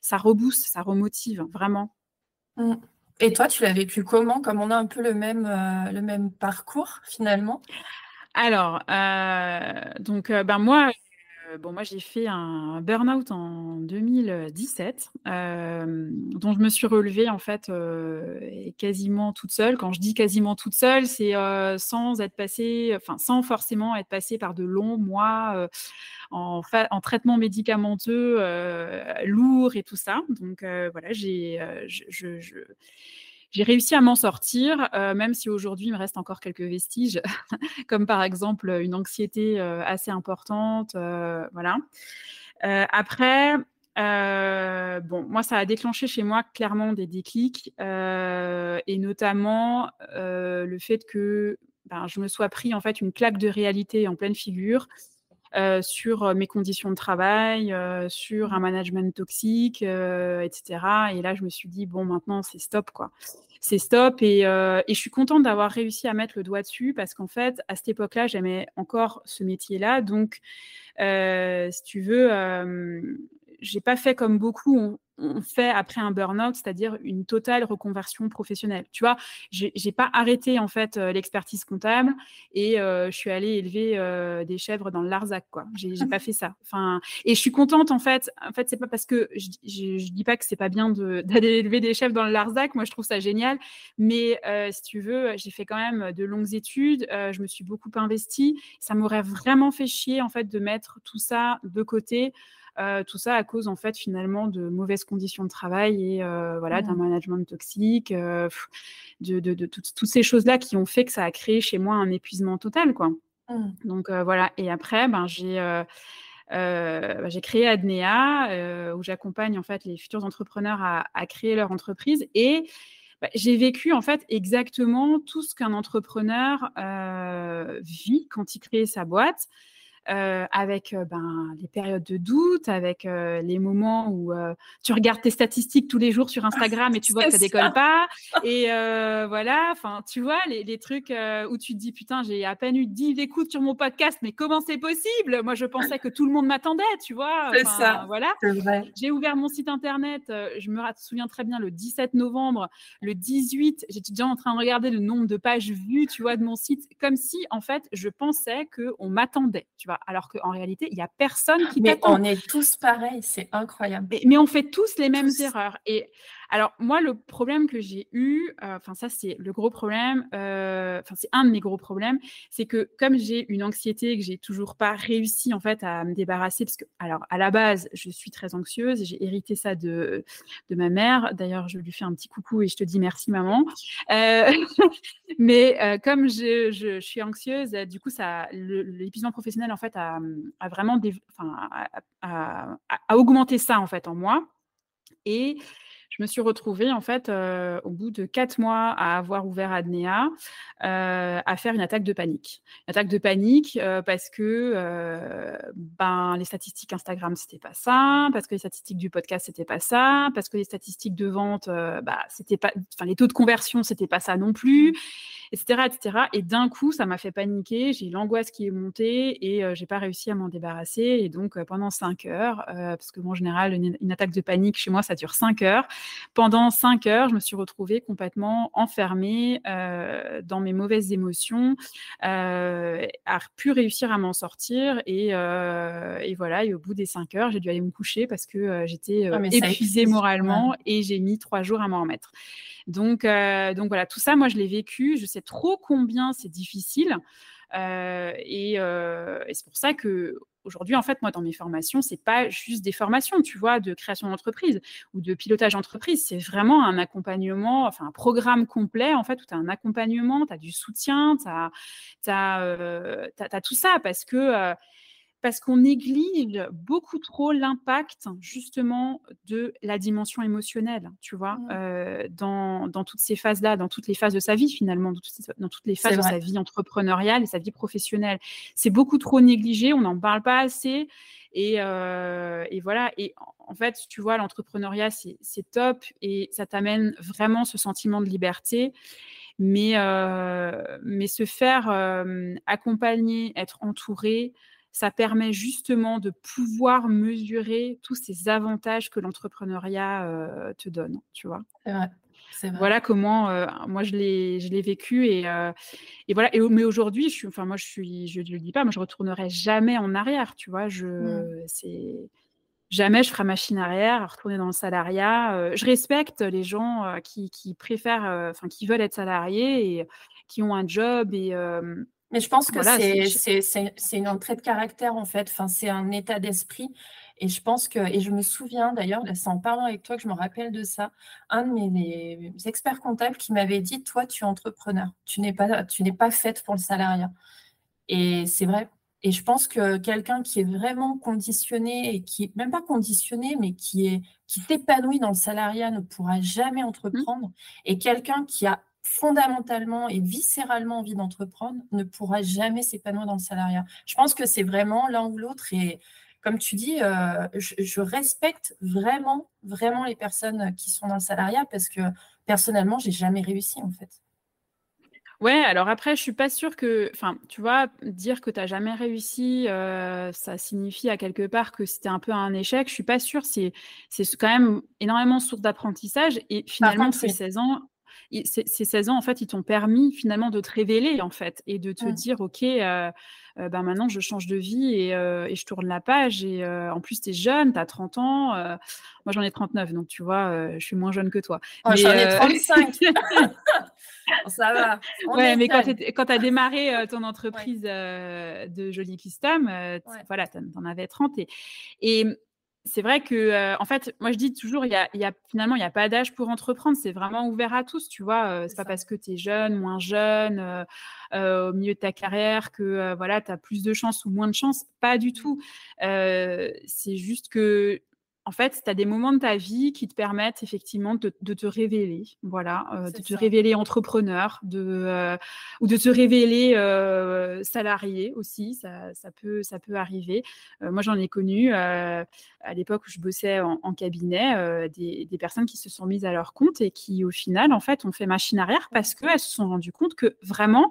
A: ça rebooste, ça remotive vraiment.
B: Mmh. Et toi, tu l'as vécu comment? Comme on a un peu le même, le même parcours finalement?
A: Alors, euh, donc, euh, ben moi, euh, bon, moi, j'ai fait un burn-out en 2017, dont je me suis relevée, en fait, quasiment toute seule. Quand je dis quasiment toute seule, c'est, sans être passée enfin, sans forcément être passée par de longs mois, en en traitement médicamenteux, lourd et tout ça. Donc, voilà, j'ai, j'ai réussi à m'en sortir, euh, même si aujourd'hui il me reste encore quelques vestiges, comme par exemple une anxiété euh, assez importante. Euh, voilà. après, bon, moi, ça a déclenché chez moi clairement des déclics, et notamment le fait que ben, je me sois pris en fait une claque de réalité en pleine figure. Sur mes conditions de travail, sur un management toxique, etc. Et là, je me suis dit, bon, maintenant, c'est stop, quoi c'est stop. Et, et, je suis contente d'avoir réussi à mettre le doigt dessus parce qu'en fait, à cette époque-là, j'aimais encore ce métier-là. Donc, si tu veux, j'ai pas fait comme beaucoup on fait après un burn-out, c'est-à-dire une totale reconversion professionnelle. Tu vois, j'ai pas arrêté en fait euh, l'expertise comptable et euh, je suis allée élever euh, des chèvres dans le Larzac, quoi. J'ai pas fait ça. Enfin, et je suis contente en fait. En fait, c'est pas parce que je, je, dis pas que c'est pas bien d'aller élever des chèvres dans le Larzac. Moi, je trouve ça génial. Mais si tu veux, j'ai fait quand même de longues études. je me suis beaucoup investie. Ça m'aurait vraiment fait chier en fait de mettre tout ça de côté. Euh, tout ça à cause en fait finalement de mauvaises conditions de travail et euh, voilà d'un mmh. management toxique, euh, de, toutes ces choses là qui ont fait que ça a créé chez moi un épuisement total quoi. Mmh. Donc voilà et après ben j'ai bah, j'ai créé Adnea, où j'accompagne en fait les futurs entrepreneurs à, à créer leur entreprise et bah, j'ai vécu en fait exactement tout ce qu'un entrepreneur vit quand il crée sa boîte. Euh, avec euh, ben, les périodes de doute, avec euh, les moments où tu regardes tes statistiques tous les jours sur Instagram et tu vois que ça décolle pas. Et voilà, enfin, tu vois, les, les trucs où tu te dis, putain, j'ai à peine eu 10 écoutes sur mon podcast, mais comment c'est possible? Moi, je pensais que tout le monde m'attendait, tu vois.
B: C'est ça.
A: Voilà. J'ai ouvert mon site internet, je me souviens très bien, le 17 novembre, le 18, j'étais déjà en train de regarder le nombre de pages vues, tu vois, de mon site, comme si, en fait, je pensais qu'on m'attendait, tu vois alors qu'en réalité, il n'y a personne qui
B: Mais on est tous pareils, c'est incroyable.
A: Mais, on fait tous les mêmes erreurs. Et alors, moi, le problème que j'ai eu, euh, enfin, ça, c'est le gros problème, euh, enfin, c'est un de mes gros problèmes, c'est que comme j'ai une anxiété que j'ai toujours pas réussi, en fait, à me débarrasser, parce que, alors, à la base, je suis très anxieuse, j'ai hérité ça de, de ma mère. D'ailleurs, je lui fais un petit coucou et je te dis merci, maman. Euh, mais comme je, je, suis anxieuse, du coup, ça, l'épuisement professionnel, en fait, a, a vraiment, enfin, a, a augmenté ça, en fait, en moi. Et je me suis retrouvée, en fait, euh, au bout de quatre mois à avoir ouvert Adnea, euh, à faire une attaque de panique. Une attaque de panique euh, parce que ben, les statistiques Instagram, c'était pas ça, parce que les statistiques du podcast, c'était pas ça, parce que les statistiques de vente, bah, c'était pas, enfin, les taux de conversion, c'était pas ça non plus etc.. Et d'un coup, ça m'a fait paniquer. J'ai l'angoisse qui est montée et j'ai pas réussi à m'en débarrasser. Et donc, pendant cinq heures, parce que en général, une, attaque de panique chez moi, ça dure cinq heures. Pendant cinq heures, je me suis retrouvée complètement enfermée dans mes mauvaises émotions, à pu réussir à m'en sortir. Et, et, voilà. Et au bout des cinq heures, j'ai dû aller me coucher parce que j'étais ah, épuisée moralement et j'ai mis trois jours à m'en remettre. Donc, euh, donc voilà, tout ça, moi, je l'ai vécu. Je sais trop combien c'est difficile. Euh, euh, et, c'est pour ça que aujourd'hui, en fait, moi, dans mes formations, c'est pas juste des formations, tu vois, de création d'entreprise ou de pilotage d'entreprise. C'est vraiment un accompagnement, enfin, un programme complet, en fait, où tu as un accompagnement, tu as du soutien, tu as, as, tout ça parce que parce qu'on néglige beaucoup trop l'impact justement de la dimension émotionnelle, tu vois, mmh. euh, dans, dans, toutes ces phases-là, dans toutes les phases de sa vie finalement, dans toutes, dans toutes les phases de sa vie entrepreneuriale et sa vie professionnelle. C'est beaucoup trop négligé, on n'en parle pas assez. Et, euh, et, voilà, et en fait, tu vois, l'entrepreneuriat, c'est top et ça t'amène vraiment ce sentiment de liberté. Mais, euh, mais se faire accompagner, être entouré, ça permet justement de pouvoir mesurer tous ces avantages que l'entrepreneuriat te donne, tu vois?
B: C'est vrai.
A: Voilà comment moi je l'ai je l'ai vécu et, et voilà et mais aujourd'hui je suis enfin moi je suis je ne le dis pas moi je retournerai jamais en arrière tu vois? Je mmh. c'est jamais je ferai machine arrière à retourner dans le salariat je respecte les gens qui, qui préfèrent enfin qui veulent être salariés et qui ont un job et
B: mais je pense que c'est une entrée de caractère, en fait. Enfin, c'est un état d'esprit. Et je pense que, et je me souviens d'ailleurs, c'est en parlant avec toi que je me rappelle de ça, un de mes, experts comptables qui m'avait dit Toi, tu es entrepreneur. Tu n'es pas, tu n'es pas faite pour le salariat. Et c'est vrai. Et je pense que quelqu'un qui est vraiment conditionné et qui même pas conditionné, mais qui est qui s'épanouit dans le salariat ne pourra jamais mmh. entreprendre. Et quelqu'un qui a fondamentalement et viscéralement envie d'entreprendre ne pourra jamais s'épanouir dans le salariat. Je pense que c'est vraiment l'un ou l'autre. Et comme tu dis, euh, je, respecte vraiment, vraiment les personnes qui sont dans le salariat parce que personnellement, j'ai jamais réussi en fait.
A: Ouais, alors après, je suis pas sûre que, enfin, tu vois, dire que tu n'as jamais réussi, euh, ça signifie à quelque part que c'était un peu un échec. Je suis pas sûre. C'est, c'est quand même énormément source d'apprentissage. Et finalement, ces 16 ans, ces, 16 ans, en fait, ils t'ont permis finalement de te révéler, en fait, et de te dire, OK, euh, euh, ben maintenant, je change de vie et, euh, et je tourne la page. Et en plus, tu es jeune, tu as 30 ans. moi, j'en ai 39, donc tu vois, je suis moins jeune que toi.
B: Oh, j'en ai 35. Ça va.
A: ouais, mais quand tu as démarré ton entreprise de Jolie Custom, voilà, tu en avais 30. Et, et c'est vrai que, en fait, moi je dis toujours, il y a, y a, finalement, il n'y a pas d'âge pour entreprendre. C'est vraiment ouvert à tous, tu vois. c'est pas parce que tu es jeune, moins jeune, au milieu de ta carrière que voilà, tu as plus de chance ou moins de chance. Pas du tout. c'est juste que en fait, tu as des moments de ta vie qui te permettent effectivement de, te révéler, voilà, euh, de te révéler entrepreneur, de, euh, ou de te révéler euh, salarié aussi, ça, peut, ça peut arriver. moi, j'en ai connu à l'époque où je bossais en, cabinet, des, des, personnes qui se sont mises à leur compte et qui, au final, en fait, ont fait machine arrière parce qu'elles se sont rendues compte que vraiment,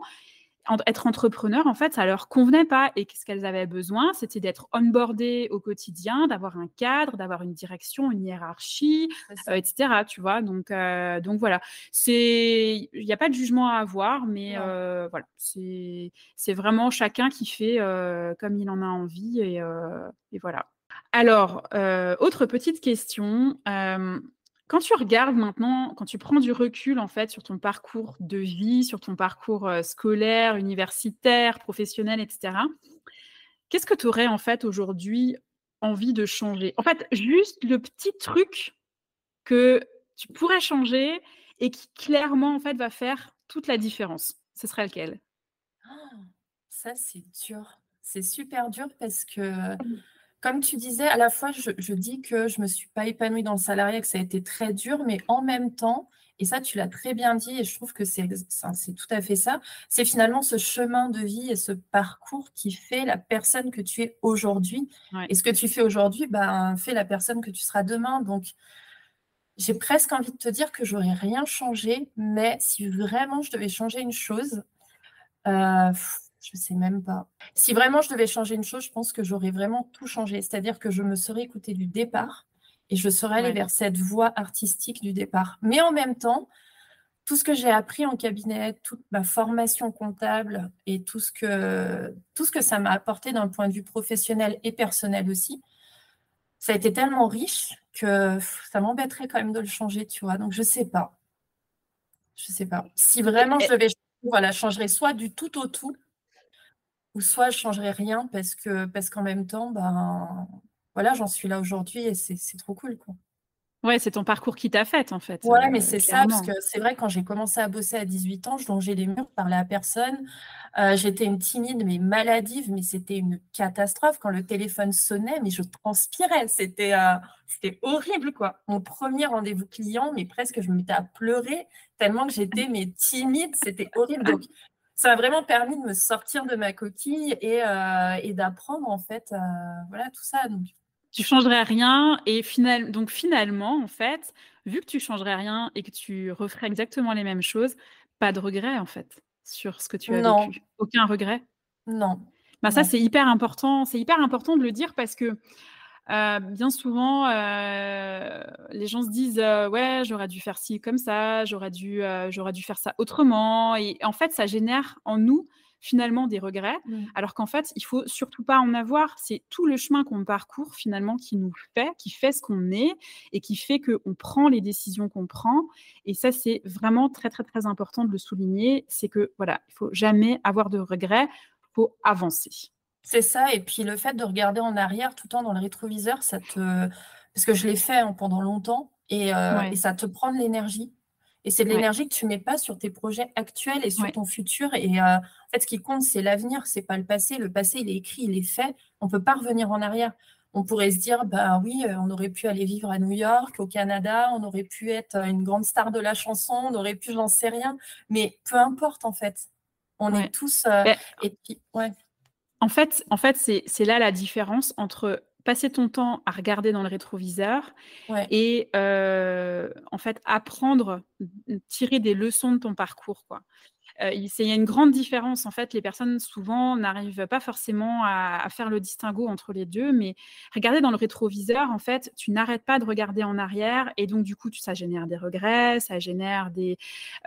A: être entrepreneur, en fait, ça leur convenait pas. Et ce qu'elles avaient besoin, c'était d'être onboardées au quotidien, d'avoir un cadre, d'avoir une direction, une hiérarchie, euh, etc. Tu vois, donc, euh, donc voilà. C'est, il n'y a pas de jugement à avoir, mais euh, voilà, c'est, c'est vraiment chacun qui fait comme il en a envie et, et voilà. Alors, autre petite question. Quand tu regardes maintenant, quand tu prends du recul en fait sur ton parcours de vie, sur ton parcours euh, scolaire, universitaire, professionnel, etc., qu'est-ce que tu aurais en fait aujourd'hui envie de changer? En fait, juste le petit truc que tu pourrais changer et qui clairement en fait va faire toute la différence. Ce serait lequel?
B: Ah, Ça c'est dur. C'est super dur parce que mmh comme tu disais, à la fois, je, dis que je ne me suis pas épanouie dans le salariat, que ça a été très dur, mais en même temps, et ça, tu l'as très bien dit, et je trouve que c'est tout à fait ça, c'est finalement ce chemin de vie et ce parcours qui fait la personne que tu es aujourd'hui. Et ce que tu fais aujourd'hui, ben, fait la personne que tu seras demain. Donc, j'ai presque envie de te dire que j'aurais rien changé, mais si vraiment je devais changer une chose, euh, je ne sais même pas. Si vraiment je devais changer une chose, je pense que j'aurais vraiment tout changé. C'est-à-dire que je me serais écoutée du départ et je serais allée vers cette voie artistique du départ. Mais en même temps, tout ce que j'ai appris en cabinet, toute ma formation comptable et tout ce que, tout ce que ça m'a apporté d'un point de vue professionnel et personnel aussi, ça a été tellement riche que ça m'embêterait quand même de le changer, tu vois. Donc, je ne sais pas. Je ne sais pas. Si vraiment je devais voilà, changerais soit du tout au tout, ou soit je changerais rien parce que parce qu'en même temps, ben voilà, j'en suis là aujourd'hui et c'est trop cool quoi.
A: Ouais, c'est ton parcours qui t'a fait en fait.
B: Ouais, mais c'est ça, parce que c'est vrai, quand j'ai commencé à bosser à 18 ans, je longeais les murs, je parlais à personne. Euh, j'étais une timide, mais maladive, mais c'était une catastrophe. Quand le téléphone sonnait, mais je transpirais. C'était euh, c'était horrible, quoi. Mon premier rendez-vous client, mais presque, je me mettais à pleurer tellement que j'étais mais timide. C'était horrible. Donc, ça a vraiment permis de me sortir de ma coquille et, euh, d'apprendre en fait euh, voilà tout ça. Donc.
A: Tu changerais rien et final... donc finalement en fait, vu que tu changerais rien et que tu referais exactement les mêmes choses, pas de regret en fait sur ce que tu as non. vécu? Aucun regret?
B: Non.
A: Bah, ça c'est hyper important. C'est hyper important de le dire parce que euh, bien souvent, euh, les gens se disent euh, ouais, j'aurais dû faire ci comme ça, j'aurais dû, j'aurais dû faire ça autrement. Et en fait, ça génère en nous finalement des regrets, mmh. alors qu'en fait, il faut surtout pas en avoir. C'est tout le chemin qu'on parcourt finalement qui nous fait, qui fait ce qu'on est et qui fait qu'on prend les décisions qu'on prend. Et ça, c'est vraiment très très très important de le souligner. C'est que voilà, il faut jamais avoir de regrets. Faut avancer.
B: C'est ça, et puis le fait de regarder en arrière tout le temps dans le rétroviseur, ça te parce que je l'ai fait, hein, pendant longtemps et euh, ça te prend de l'énergie et c'est de l'énergie que tu mets pas sur tes projets actuels et sur ton futur et euh, en fait, ce qui compte, c'est l'avenir, c'est pas le passé. Le passé, il est écrit, il est fait, on peut pas revenir en arrière. On pourrait se dire: «Bah, oui, euh, on aurait pu aller vivre à New York, au Canada, on aurait pu être, une grande star de la chanson, on aurait pu j'en sais rien», mais peu importe, en fait. On est tous, et puis ouais.
A: En fait, en fait c'est là la différence entre passer ton temps à regarder dans le rétroviseur et en fait apprendre, tirer des leçons de ton parcours. Quoi. Euh, il y a une grande différence. En fait, les personnes souvent n'arrivent pas forcément à, faire le distinguo entre les deux, mais regarder dans le rétroviseur, en fait, tu n'arrêtes pas de regarder en arrière et donc du coup, ça génère des regrets, ça génère des,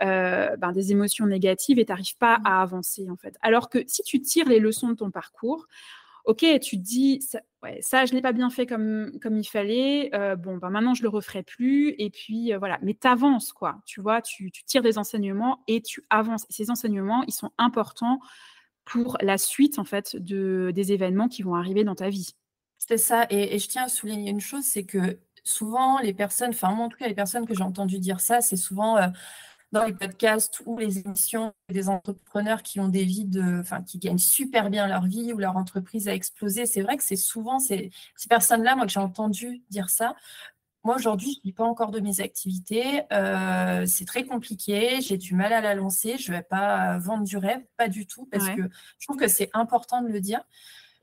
A: euh, ben, des émotions négatives et tu n'arrives pas mmh. à avancer en fait. Alors que si tu tires les leçons de ton parcours, ok, tu te dis, ça, je l'ai pas bien fait comme, comme il fallait, euh, bon, ben maintenant je le referai plus, et puis euh, voilà, mais tu avances, quoi, tu vois, tu, tires des enseignements et tu avances. Ces enseignements, ils sont importants pour la suite, en fait, de, des événements qui vont arriver dans ta vie.
B: C'est ça et je tiens à souligner une chose, c'est que souvent les personnes, enfin moi en tout cas les personnes que j'ai entendu dire ça, c'est souvent, heu, dans les podcasts ou les émissions des entrepreneurs qui ont des vies de enfin qui gagnent super bien leur vie, où leur entreprise a explosé. C'est vrai que c'est souvent ces ces personnes-là, moi que j'ai entendu dire ça. Moi aujourd'hui, je vis pas encore de mes activités, heu, c'est très compliqué, j'ai du mal à la lancer, je vais pas vendre du rêve, pas du tout, parce
A: Ouais.
B: que je trouve que c'est important de le dire.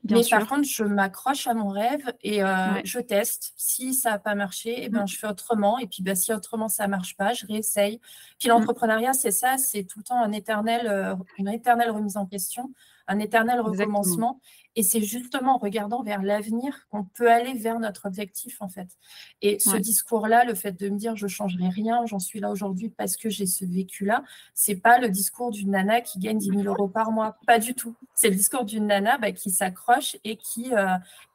A: Bien
B: Mais par contre, je m'accroche à mon rêve et
A: Ouais.
B: je teste. Si ça a pas marché et
A: Mmh.
B: ben, je fais autrement et puis, bah, si autrement ça marche pas, je réessaye. Puis
A: Mmh.
B: l'entrepreneuriat, c'est ça, c'est tout le temps un éternel, heu, une éternelle remise en question, un éternel
A: Exactement.
B: recommencement et c'est justement en regardant vers l'avenir qu'on peut aller vers notre objectif, en fait et ce
A: Ouais.
B: discours-là, le fait de me dire: «Je changerai rien, j'en suis là aujourd'hui parce que j'ai ce vécu-là», c'est pas le discours d'une nana qui gagne 10 000 € par mois, pas du tout. C'est le discours d'une nana, bah, qui s'accroche et qui, heu,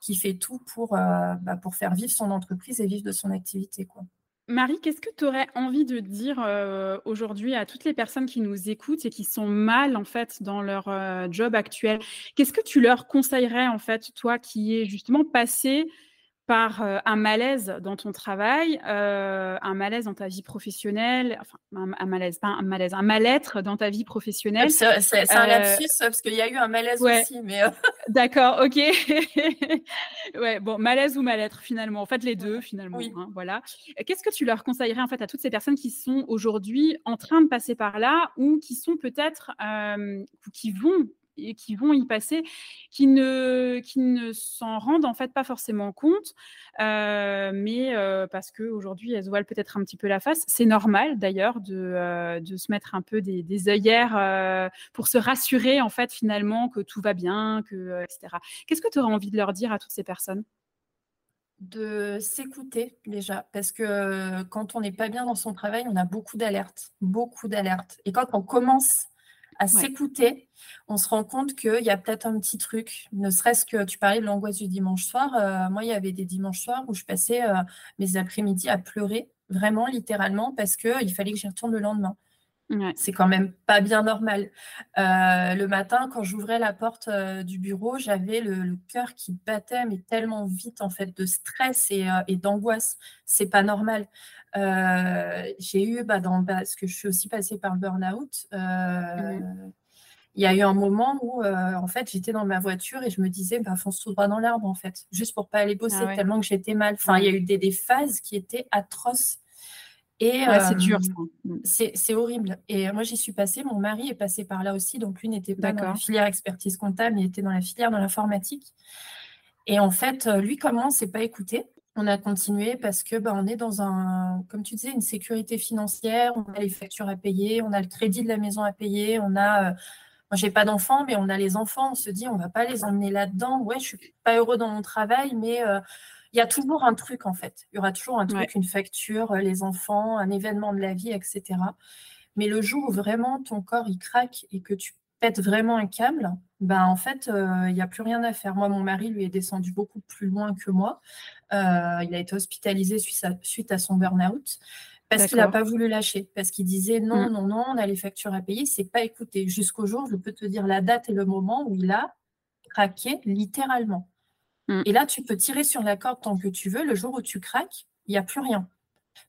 B: qui fait tout pour, heu, bah, pour faire vivre son entreprise et vivre de son activité, quoi.
A: Marie, qu'est-ce que tu aurais envie de dire, heu, aujourd'hui à toutes les personnes qui nous écoutent et qui sont mal, en fait, dans leur, heu, job actuel? Qu'est-ce que tu leur conseillerais, en fait, toi qui es justement passée par, heu, un malaise dans ton travail, heu, un malaise dans ta vie professionnelle, enfin un un malaise, pas un malaise, un mal-être dans ta vie professionnelle?
B: C'est un
A: Heu
B: lapsus, parce qu'il y a eu un malaise
A: ouais.
B: aussi, mais
A: D'accord, OK. Ouais, bon, malaise ou mal-être finalement, en fait les 2
B: Voilà.
A: finalement,
B: Oui.
A: hein, voilà. Qu'est-ce que tu leur conseillerais en fait à toutes ces personnes qui sont aujourd'hui en train de passer par là ou qui sont peut-être, qui vont et qui vont y passer, qui ne qui ne s'en rendent en fait pas forcément compte, heu, mais heu, parce qu'aujourd'hui elles voilent peut-être un petit peu la face. C'est normal d'ailleurs de, heu, de se mettre un peu des des œillères, heu, pour se rassurer en fait finalement que tout va bien, que, heu, et cetera. Qu'est-ce que tu aurais envie de leur dire à toutes ces personnes?
B: De s'écouter déjà, parce que quand on n'est pas bien dans son travail, on a beaucoup d'alertes, beaucoup d'alertes et quand on commence à
A: Ouais.
B: s'écouter, on se rend compte qu'il y a peut-être un petit truc, ne serait-ce que tu parlais de l'angoisse du dimanche soir, heu, moi, il y avait des dimanches soirs où je passais, heu, mes après-midi à pleurer, vraiment littéralement, parce qu'il fallait que j'y retourne le lendemain.
A: Ouais.
B: C'est quand même pas bien normal. Heu, le matin, quand j'ouvrais la porte, heu, du bureau, j'avais le le cœur qui battait, mais tellement vite, en fait, de stress et et d'angoisse. C'est pas normal. J'ai eu, bah, dans parce que je suis aussi passée par le burn-out,
A: Mmh
B: il y a eu un moment où, en fait, j'étais dans ma voiture et je me disais: «Bah, fonce tout droit dans l'arbre, en fait», juste pour pas aller
A: Ah
B: bosser,
A: ouais.
B: tellement que j'étais mal. Enfin, il y a eu des des phases qui étaient atroces et
A: Ouais, c'est dur ça. Mmh.
B: c'est c'est horrible et moi, j'y suis passée. Mon mari est passé par là aussi, donc lui n'était pas dans la
A: D'accord.
B: filière expertise comptable, il était dans la filière de l'informatique et en fait, lui comme moi, on s'est pas écoutés. On a continué parce que, bah, on est dans un comme tu disais, une sécurité financière, on a les factures à payer, on a le crédit de la maison à payer, on a, moi, j'ai pas d'enfants, mais on a les enfants. On se dit: «On va pas les emmener là-dedans. Ouais, je suis pas heureux dans mon travail, mais il y a toujours un truc, en fait. Il y aura toujours un
A: Ouais.
B: truc, une facture, heu, les enfants, un événement de la vie et cetera. Mais le jour où vraiment ton corps, il craque et que tu pètes vraiment un câble, ben, en fait, heu, il y a plus rien à faire. Moi, mon mari, lui, est descendu beaucoup plus loin que moi. Heu, il a été hospitalisé suite à suite à son burn-out parce qu'il a
A: D'accord.
B: pas voulu lâcher, parce qu'il disait:
A: Mmh.
B: «Non, non, non, on a les factures à payer», il s'est pas écouté. Jusqu'au jour, je peux te dire la date et le moment où il a craqué littéralement
A: Mmh.
B: et là, tu peux tirer sur la corde tant que tu veux. Le jour où tu craques, il y a plus rien.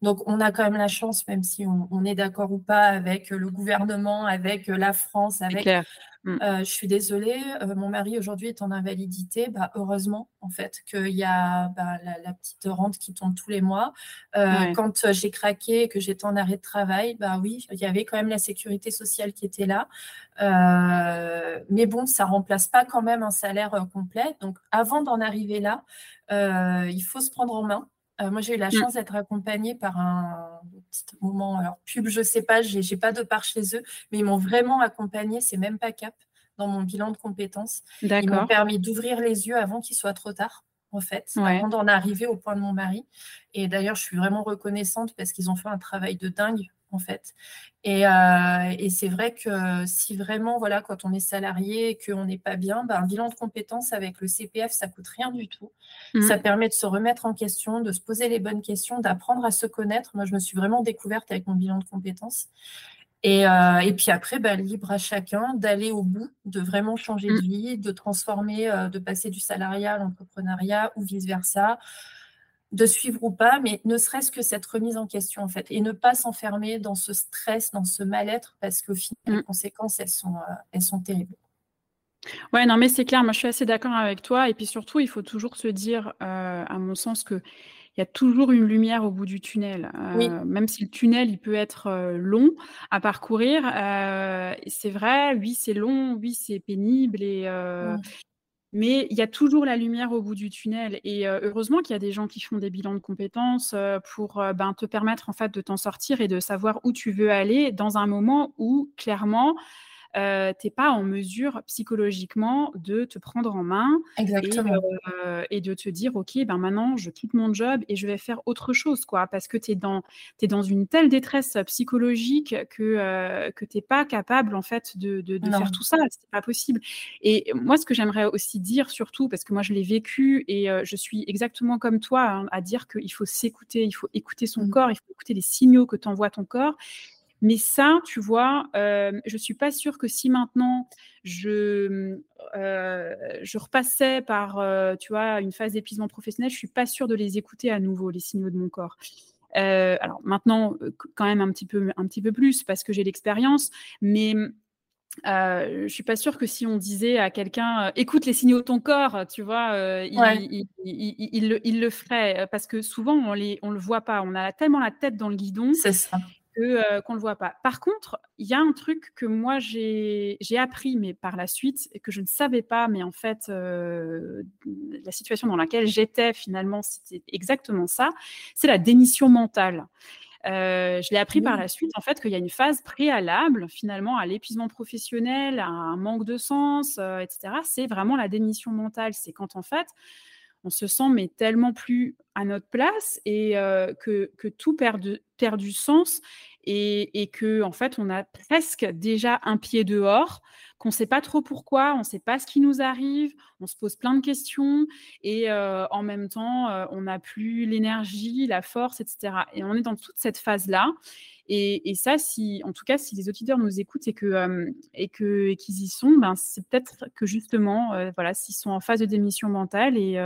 B: Donc on a quand même la chance, même si on on est d'accord ou pas avec, le gouvernement, avec, la France, avec
A: clair. Mmh.
B: heu, je suis désolée, heu, mon mari aujourd'hui est en invalidité. Bah, heureusement, en fait, qu'il y a, bah, la la petite rente qui tombe tous les mois.
A: Ouais.
B: quand, j'ai craqué et que j'étais en arrêt de travail, bah, oui, il y avait quand même la sécurité sociale qui était là. Mais bon, ça remplace pas quand même un salaire, complet. Donc avant d'en arriver là, il faut se prendre en main. Heu, moi, j'ai eu la
A: Mmh.
B: chance d'être accompagnée par un petit moment, alors pub, je sais pas, j'ai j'ai pas de part chez eux, mais ils m'ont vraiment accompagnée, c'est même pas Cap, dans mon bilan de compétences. Ils m'ont permis d'ouvrir les yeux avant qu'il soit trop tard, en fait, avant d'en arriver au point de mon mari et d'ailleurs, je suis vraiment reconnaissante parce qu'ils ont fait un travail de dingue, en fait et heu et c'est vrai que si vraiment, voilà, quand on est salarié et qu'on n'est pas bien, bah, un bilan de compétences avec le CPF, ça coûte rien du tout. Ça
A: Mmh.
B: permet de se remettre en question, de se poser les bonnes questions, d'apprendre à se connaître. Moi, je me suis vraiment découverte avec mon bilan de compétences Et, et, puis après, bah, libre à chacun d'aller au bout, de vraiment changer de mmh. vie, de transformer, de passer du salariat à l'entrepreneuriat ou vice-versa, de suivre ou pas, mais ne serait-ce que cette remise en question, en fait, et ne pas s'enfermer dans ce stress, dans ce mal-être, parce qu'au final, les mmh. conséquences, elles sont, elles sont terribles.
A: Ouais, non, mais c'est clair, moi je suis assez d'accord avec toi. Et puis surtout, il faut toujours se dire, euh, à mon sens, qu'il y a toujours une lumière au bout du tunnel. Euh, même si le tunnel, il peut être euh, long à parcourir. c'est vrai, oui, c'est long, oui, c'est pénible. Et, Mais il y a toujours la lumière au bout du tunnel. Et heureusement qu'il y a des gens qui font des bilans de compétences pour ben, te permettre en fait de t'en sortir et de savoir où tu veux aller dans un moment où, clairement, euh, tu n'es pas en mesure psychologiquement de te prendre en main euh, et, de te dire, OK, ben maintenant, je quitte mon job et je vais faire autre chose, quoi, parce que tu es dans, es dans une telle détresse psychologique que, euh, que tu n'es pas capable, en fait, de, de, faire tout ça. C'est pas possible. Et moi, ce que j'aimerais aussi dire, surtout, parce que moi, je l'ai vécu et je suis exactement comme toi hein, à dire qu'il faut s'écouter, il faut écouter son mmh. corps, il faut écouter les signaux que t'envoie ton corps mais ça, tu vois, euh, je suis pas sûre que si maintenant je, euh, je repassais par, euh, tu vois, une phase d'épuisement professionnel, je suis pas sûre de les écouter à nouveau, les signaux de mon corps. Alors maintenant, quand même un petit peu, un petit peu plus parce que j'ai l'expérience, mais euh, je suis pas sûre que si on disait à quelqu'un écoute les signaux de ton corps, tu vois, il, il, le, il, le, ferait parce que souvent on les on le voit pas, on a tellement la tête dans le guidon.
B: C'est ça.
A: Euh, qu'on ne le voit pas. Par contre, il y a un truc que moi j'ai appris, mais par la suite, et que je ne savais pas, mais en fait, euh, la situation dans laquelle j'étais finalement, c'était exactement ça, c'est la démission mentale. Euh, je l'ai appris par la suite, en fait, qu'il y a une phase préalable, finalement, à l'épuisement professionnel, à un manque de sens, etc. C'est vraiment la démission mentale. C'est quand, en fait, on se sent mais tellement plus à notre place et que, tout perd, perd, du sens et, et, que en fait on a presque déjà un pied dehors, qu'on ne sait pas trop pourquoi, on ne sait pas ce qui nous arrive, on se pose plein de questions et en même temps on n'a plus l'énergie, la force, etc. Et on est dans toute cette phase là. Et, ça, si, en tout cas, si les auditeurs nous écoutent et que et que qu'ils y sont, ben c'est peut-être que justement, voilà, s'ils sont en phase de démission mentale et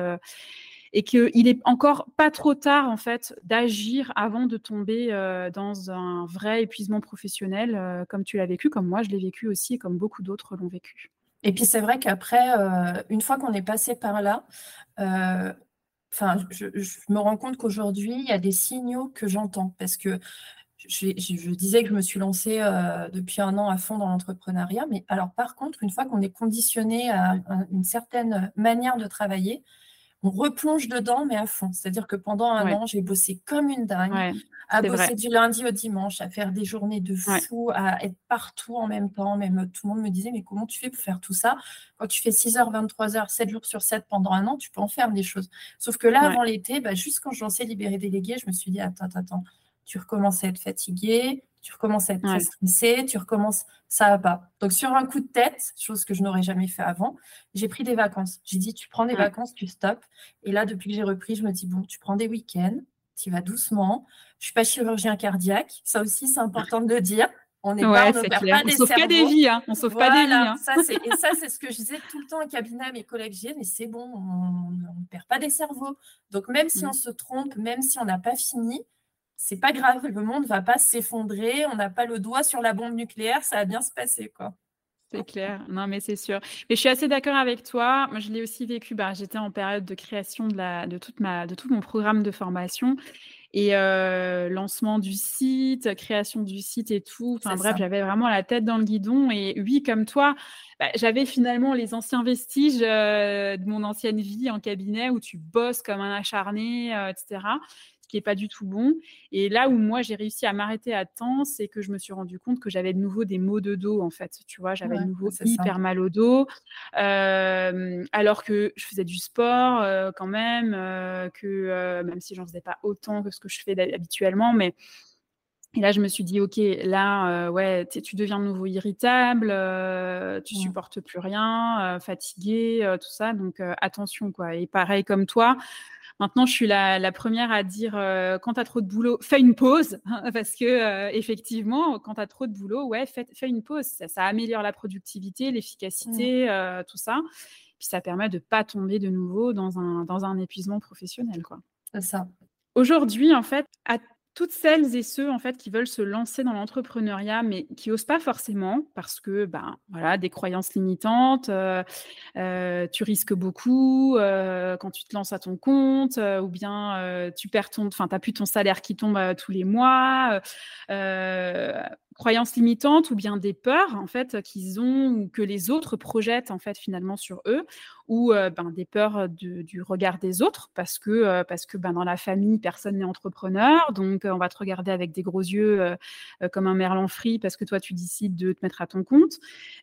A: et qu'il est encore pas trop tard en fait d'agir avant de tomber dans un vrai épuisement professionnel, comme tu l'as vécu, comme moi je l'ai vécu aussi et comme beaucoup d'autres l'ont vécu.
B: Et puis c'est vrai qu'après, une fois qu'on est passé par là, enfin, je, me rends compte qu'aujourd'hui il y a des signaux que j'entends parce que je, disais que je me suis lancée euh, depuis un an à fond dans l'entrepreneuriat, mais alors par contre, une fois qu'on est conditionné à, une certaine manière de travailler, on replonge dedans, mais à fond. C'est-à-dire que pendant un an, j'ai bossé comme une dingue, à bosser du lundi au dimanche, à faire des journées de fou, à être partout en même temps. Même tout le monde me disait, mais comment tu fais pour faire tout ça? Quand tu fais 6h, 23h, 7 jours sur 7 pendant un an, tu peux en faire des choses. Sauf que là, avant l'été, bah, juste quand je lançais Libéré Délégué, je me suis dit, attends, attends, tu recommences à être fatigué, tu recommences à être très stressé, tu recommences, ça va pas. Donc sur un coup de tête, chose que je n'aurais jamais fait avant, j'ai pris des vacances. J'ai dit, tu prends des vacances, tu stops. Et là, depuis que j'ai repris, je me dis, bon, tu prends des week-ends, tu vas doucement. Je suis pas chirurgien cardiaque, ça aussi c'est important de le dire. On n'est pas, on
A: pas des sauve pas des vies, hein. on sauve pas des vies. Hein.
B: Ça, et ça, c'est ce que je disais tout le temps au cabinet à mes collègues mais c'est bon, on ne perd pas des cerveaux. Donc même si mm. on se trompe, même si on n'a pas fini, c'est pas grave, le monde va pas s'effondrer, on n'a pas le doigt sur la bombe nucléaire, ça va bien se passer, quoi.
A: C'est clair, non mais c'est sûr. Mais je suis assez d'accord avec toi. Moi, je l'ai aussi vécu. Bah, j'étais en période de création de, la, de, toute ma, de tout mon programme de formation et euh, lancement du site, création du site et tout. Enfin bref, j'avais vraiment la tête dans le guidon. Et oui, comme toi, bah, j'avais finalement les anciens vestiges euh, de mon ancienne vie en cabinet où tu bosses comme un acharné, euh, etc qui est pas du tout bon. Et là où moi j'ai réussi à m'arrêter à temps, c'est que je me suis rendu compte que j'avais de nouveau des maux de dos en fait. Tu vois, j'avais de nouveau hyper mal au dos, euh, alors que je faisais du sport euh, quand même, euh, que même si j'en faisais pas autant que ce que je fais habituellement, mais et là, je me suis dit, OK, là, ouais, tu deviens de nouveau irritable, tu supportes plus rien, fatigué, tout ça. Donc, attention, quoi. Et pareil comme toi, Maintenant, je suis la, première à dire euh, quand tu as trop de boulot, fais une pause. parce que, euh, effectivement, quand tu as trop de boulot, ouais, fais, une pause. Ça, améliore la productivité, l'efficacité, mmh. tout ça. Puis ça permet de ne pas tomber de nouveau dans un, dans un épuisement professionnel.
B: C'est ça.
A: Aujourd'hui, en fait, à toutes celles et ceux en fait qui veulent se lancer dans l'entrepreneuriat mais qui osent pas forcément parce que ben voilà des croyances limitantes euh, euh, tu risques beaucoup euh, quand tu te lances à ton compte ou bien tu perds ton enfin plus ton salaire qui tombe tous les mois croyances limitantes ou bien des peurs en fait qu'ils ont ou que les autres projettent en fait finalement sur eux ou euh, ben, des peurs du regard des autres parce que euh, parce que ben, dans la famille personne n'est entrepreneur. Donc on va te regarder avec des gros yeux euh, comme un merlan frit parce que toi tu décides de te mettre à ton compte.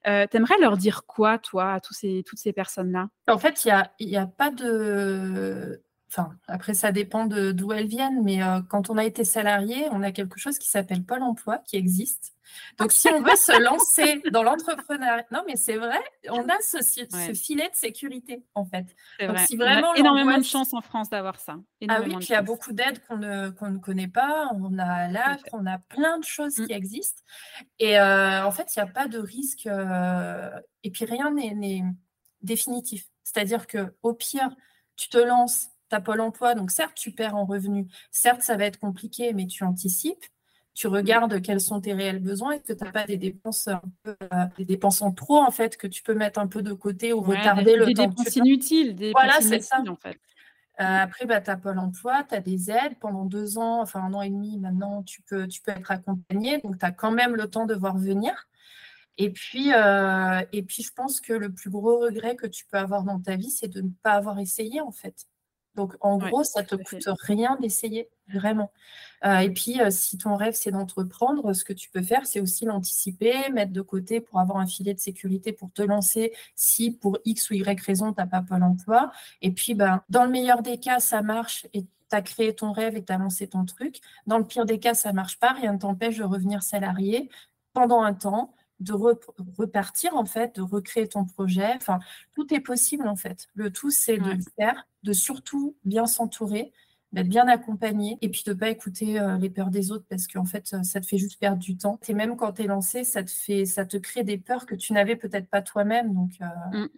A: T'aimerais leur dire quoi toi à tous ces toutes ces personnes là
B: en fait il y a y a pas de Enfin, après, ça dépend d'où elles viennent, mais euh, quand on a été salarié, on a quelque chose qui s'appelle Pôle emploi qui existe. Donc, si on veut se lancer dans l'entrepreneuriat, non, mais c'est vrai, on a ce, filet de sécurité, en fait.
A: Donc, si vraiment on a énormément de chance en France d'avoir ça.
B: ah oui, puis il y a beaucoup d'aides qu'on ne, ne, connaît pas. On a l'AC, on a plein de choses qui mmh. existent. Et euh, en fait, il n'y a pas de risque. Euh, et puis, rien n'est définitif. C'est-à-dire que au pire, tu te lances, tu Pôle emploi, donc certes, tu perds en revenus, certes, ça va être compliqué, mais tu anticipes, tu regardes quels sont tes réels besoins et que tu n'as pas des dépenses, euh, des dépenses en trop, en fait, que tu peux mettre un peu de côté ou retarder le temps.
A: Des dépenses inutiles, des
B: voilà, c'est ça. en fait. Euh, après, bah, tu as Pôle emploi, tu as des aides pendant deux ans, enfin un an et demi maintenant, tu peux, tu peux être accompagné, donc tu as quand même le temps de voir venir. Et puis, euh, et puis, je pense que le plus gros regret que tu peux avoir dans ta vie, c'est de ne pas avoir essayé, en fait. Donc, en gros, ça ne te coûte rien d'essayer, vraiment. Euh, et puis, euh, si ton rêve, c'est d'entreprendre, ce que tu peux faire, c'est aussi l'anticiper, mettre de côté pour avoir un filet de sécurité pour te lancer si pour X ou Y raison, tu n'as pas Pôle emploi. Et puis, ben, dans le meilleur des cas, ça marche et tu as créé ton rêve et tu as lancé ton truc. Dans le pire des cas, ça ne marche pas, rien ne t'empêche de revenir salarié pendant un temps de repartir en fait, de recréer ton projet. Enfin, tout est possible en fait. Le tout, c'est de le faire, de surtout bien s'entourer, d'être bien accompagné et puis de ne pas écouter euh, les peurs des autres parce qu'en fait, ça te fait juste perdre du temps. Et même quand tu es lancé, ça te, fait, ça te crée des peurs que tu n'avais peut-être pas toi-même. Donc, euh,
A: mmh.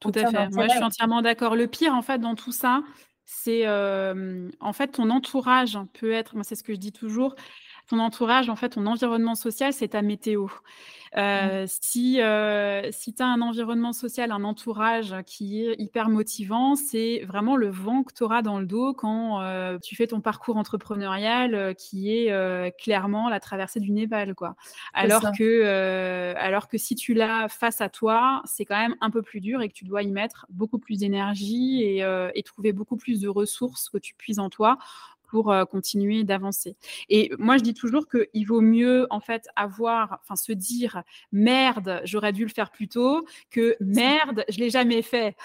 A: Tout à fait. Moi, je suis entièrement d'accord. Le pire, en fait, dans tout ça, c'est euh, en fait ton entourage peut être, moi c'est ce que je dis toujours, ton entourage, en fait, ton environnement social, c'est ta météo. Mmh. Euh, si euh, si tu as un environnement social, un entourage qui est hyper motivant, c'est vraiment le vent que tu auras dans le dos quand euh, tu fais ton parcours entrepreneurial qui est clairement la traversée du Népal. Quoi. Alors, que, alors que si tu l'as face à toi, c'est quand même un peu plus dur et que tu dois y mettre beaucoup plus d'énergie et, et trouver beaucoup plus de ressources que tu puises en toi pour continuer d'avancer. Et moi, je dis toujours qu'il vaut mieux, en fait, avoir, enfin, se dire merde, j'aurais dû le faire plus tôt que merde, je l'ai jamais fait.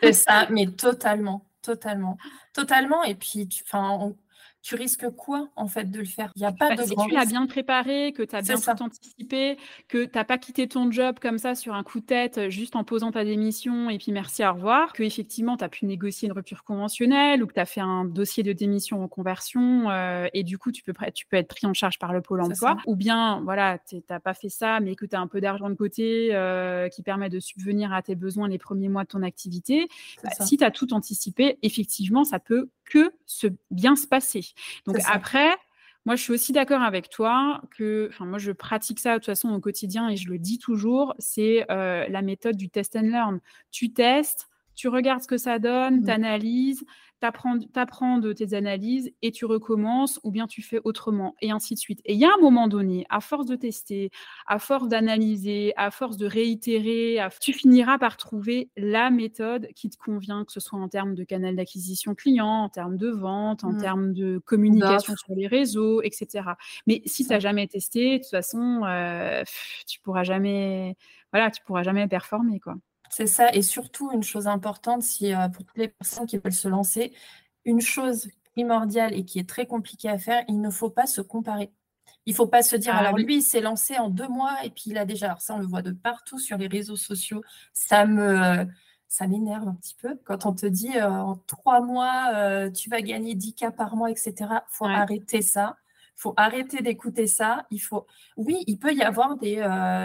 B: C'est ça, mais totalement, totalement, totalement. Et puis, enfin, tu risques quoi en fait de le faire? Il n'y a pas bah, de
A: si tu l'as bien préparé, que tu as bien tout anticipé, que tu n'as pas quitté ton job comme ça sur un coup de tête, euh, juste en posant ta démission et puis merci, au revoir, que effectivement tu as pu négocier une rupture conventionnelle ou que tu as fait un dossier de démission en conversion euh, et du coup tu peux, tu peux être pris en charge par le pôle emploi, ou bien voilà, tu n'as pas fait ça mais que tu as un peu d'argent de côté euh, qui permet de subvenir à tes besoins les premiers mois de ton activité. Bah, si tu as tout anticipé, effectivement ça peut que se bien se passer. Donc après, moi, je suis aussi d'accord avec toi que, enfin, moi, je pratique ça de toute façon au quotidien et je le dis toujours, c'est euh, la méthode du test and learn. Tu testes, tu regardes ce que ça donne, mmh. tu analyses, tu apprends, de tes analyses et tu recommences ou bien tu fais autrement et ainsi de suite. Et il y a un moment donné, à force de tester, à force d'analyser, à force de réitérer, tu finiras par trouver la méthode qui te convient, que ce soit en termes de canal d'acquisition client, en termes de vente, en mmh. termes de communication sur les réseaux, etc. Mais si tu n'as jamais testé, de toute façon, euh, tu pourras jamais, voilà, tu pourras jamais performer, quoi.
B: C'est ça. Et surtout, une chose importante, si, euh, pour toutes les personnes qui veulent se lancer, une chose primordiale et qui est très compliquée à faire, il ne faut pas se comparer. Il ne faut pas se dire, ah alors lui, il s'est lancé en deux mois et puis il a déjà, alors ça, on le voit de partout sur les réseaux sociaux. Ça me, ça m'énerve un petit peu. Quand on te dit en trois mois, tu vas gagner 10 cas par mois, etc., il faut arrêter ça. Il faut arrêter d'écouter ça. Il faut... Oui, il peut y avoir des,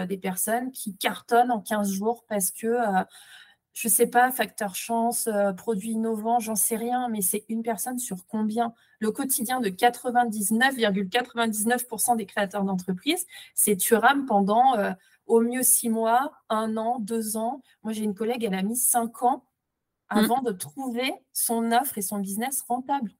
B: des personnes qui cartonnent en 15 jours parce que je ne sais pas, facteur chance, euh, produit innovant, j'en sais rien, mais c'est une personne sur combien? Le quotidien de 99,99% des créateurs d'entreprises, c'est tu rames pendant euh, au mieux six mois, un an, deux ans. Moi, j'ai une collègue, elle a mis cinq ans mmh. avant de trouver son offre et son business rentable.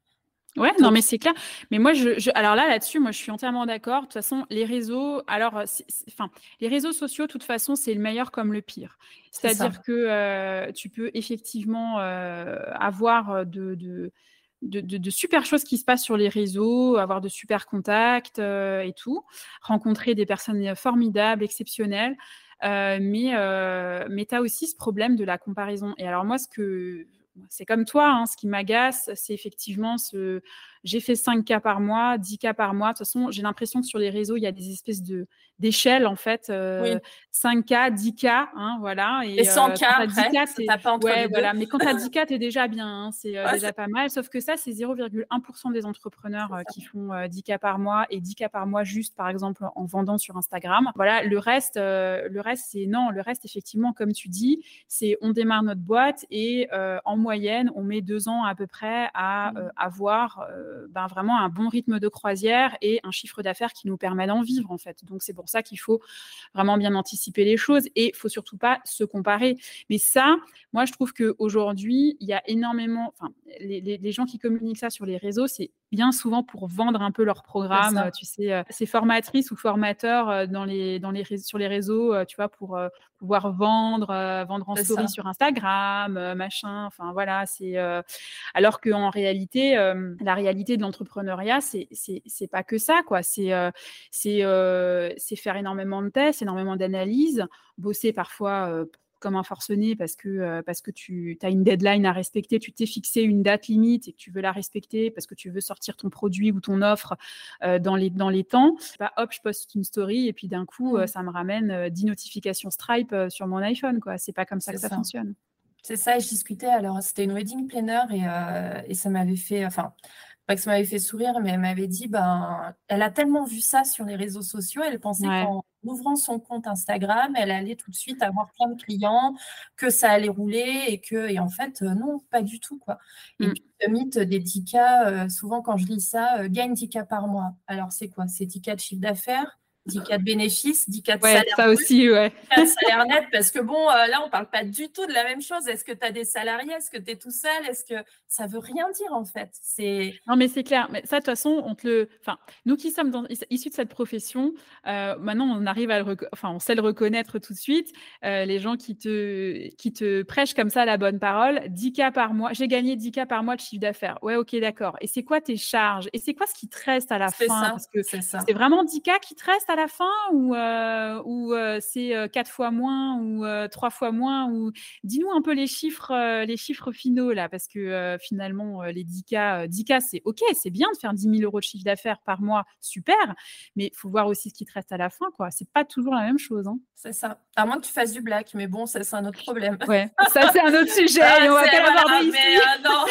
A: Ouais, non, mais c'est clair. Mais moi, je, alors là, là-dessus, moi, je suis entièrement d'accord. De toute façon, les réseaux, alors, enfin, les réseaux sociaux, de toute façon, c'est le meilleur comme le pire. C'est-à-dire que euh, tu peux effectivement euh, avoir euh, de, de de, super choses qui se passent sur les réseaux, avoir de super contacts et tout, rencontrer des personnes formidables, exceptionnelles. mais mais tu as aussi ce problème de la comparaison. Et alors moi, ce que c'est comme toi, hein, ce qui m'agace, c'est effectivement ce j'ai fait 5 cas par mois, 10 cas par mois. De toute façon, j'ai l'impression que sur les réseaux, il y a des espèces de d'échelles en fait, 5 cas, 10 cas, hein, voilà.
B: Et, 100 cas après,
A: t'as pas entre ouais, voilà. Mais quand tu as 10 cas, t'es déjà bien, hein, c'est déjà pas mal. Sauf que ça, c'est 0,1% des entrepreneurs qui font 10 cas par mois et 10 cas par mois juste, par exemple, en vendant sur Instagram. Voilà, le reste, le reste, c'est non, le reste, effectivement, comme tu dis, c'est on démarre notre boîte et en moyenne, on met deux ans à peu près à mmh. avoir ben, vraiment un bon rythme de croisière et un chiffre d'affaires qui nous permet d'en vivre en fait. Donc c'est pour ça qu'il faut vraiment bien anticiper les choses et il faut surtout pas se comparer. Mais ça, moi je trouve qu'aujourd'hui, il y a énormément, enfin les, les, gens qui communiquent ça sur les réseaux, c'est bien souvent pour vendre un peu leur programme. Tu sais, euh, c'est formatrices ou formateurs euh, dans les, dans les, sur les réseaux, euh, tu vois, pour pouvoir vendre, vendre en story sur Instagram, machin. Enfin voilà, c'est alors qu'en réalité, la réalité de l'entrepreneuriat, c'est c'est pas que ça, quoi. C'est c'est c'est faire énormément de tests, énormément d'analyses, bosser parfois comme un forcené parce que, euh, parce que tu as une deadline à respecter, tu t'es fixé une date limite et que tu veux la respecter parce que tu veux sortir ton produit ou ton offre euh, dans, les, dans les temps. Pas hop, je poste une story et puis d'un coup, euh, ça me ramène 10 notifications Stripe sur mon iPhone. quoi. C'est pas comme ça que ça, fonctionne.
B: C'est ça, et je discutais, alors c'était une wedding planner et, et ça m'avait fait, enfin, pas que ça m'avait fait sourire, mais elle m'avait dit, ben, elle a tellement vu ça sur les réseaux sociaux, elle pensait qu'en ouvrant son compte Instagram, elle allait tout de suite avoir plein de clients, que ça allait rouler et que, et en fait, euh, non, pas du tout, quoi. Et mm. puis, le mythe des 10 cas, euh, souvent quand je lis ça, euh, gagne 10 cas par mois. Alors, c'est quoi? C'est 10 cas de chiffre d'affaires 10 cas de bénéfices, 10 cas de
A: salaire ça aussi, ouais.
B: salaire net, parce que bon, euh, là, on parle pas du tout de la même chose. Est-ce que tu as des salariés? Est-ce que tu es tout seul? Est-ce que ça veut rien dire, en fait? C'est...
A: Non, mais c'est clair. Mais ça, de toute façon, on te le... Enfin, nous qui sommes dans... issus de cette profession, euh, maintenant, on arrive à le... Enfin, on sait le reconnaître tout de suite. Euh, les gens qui te... qui te prêchent comme ça la bonne parole, 10 cas par mois. J'ai gagné 10 cas par mois de chiffre d'affaires. Ouais, ok, d'accord. Et c'est quoi tes charges? Et c'est quoi ce qui te reste à la fin? Parce que c'est, c'est vraiment 10 cas qui te restent à la fin ou, euh, ou euh, c'est euh, quatre fois moins ou trois fois moins ou dis-nous un peu les chiffres les chiffres finaux là parce que finalement les 10K 10K c'est OK c'est bien de faire 10 000 euros de chiffre d'affaires par mois super mais il faut voir aussi ce qui te reste à la fin quoi. C'est pas toujours la même chose hein.
B: c'est ça. À moins que tu fasses du black mais bon ça c'est un autre problème.
A: Ouais ça c'est un autre sujet ah, on va pas l'aborder ici.
B: non.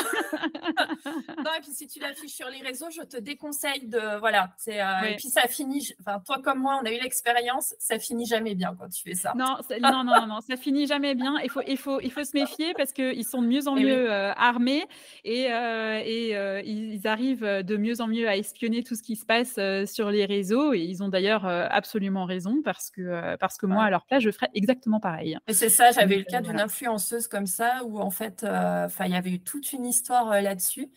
B: non et puis si tu l'affiches sur les réseaux je te déconseille de voilà c'est et puis ça finit enfin toi comme moi on a eu l'expérience, ça finit jamais bien quand tu fais ça.
A: Non, non, non, non, ça finit jamais bien. Il faut, il faut, il faut se méfier parce qu'ils sont de mieux en eh mieux euh, armés et, euh, et euh, ils arrivent de mieux en mieux à espionner tout ce qui se passe sur les réseaux. Et ils ont d'ailleurs absolument raison parce que, parce que moi, à leur place, je ferais exactement pareil.
B: C'est ça, j'avais le cas d'une influenceuse comme ça où en fait, il y avait eu toute une histoire là-dessus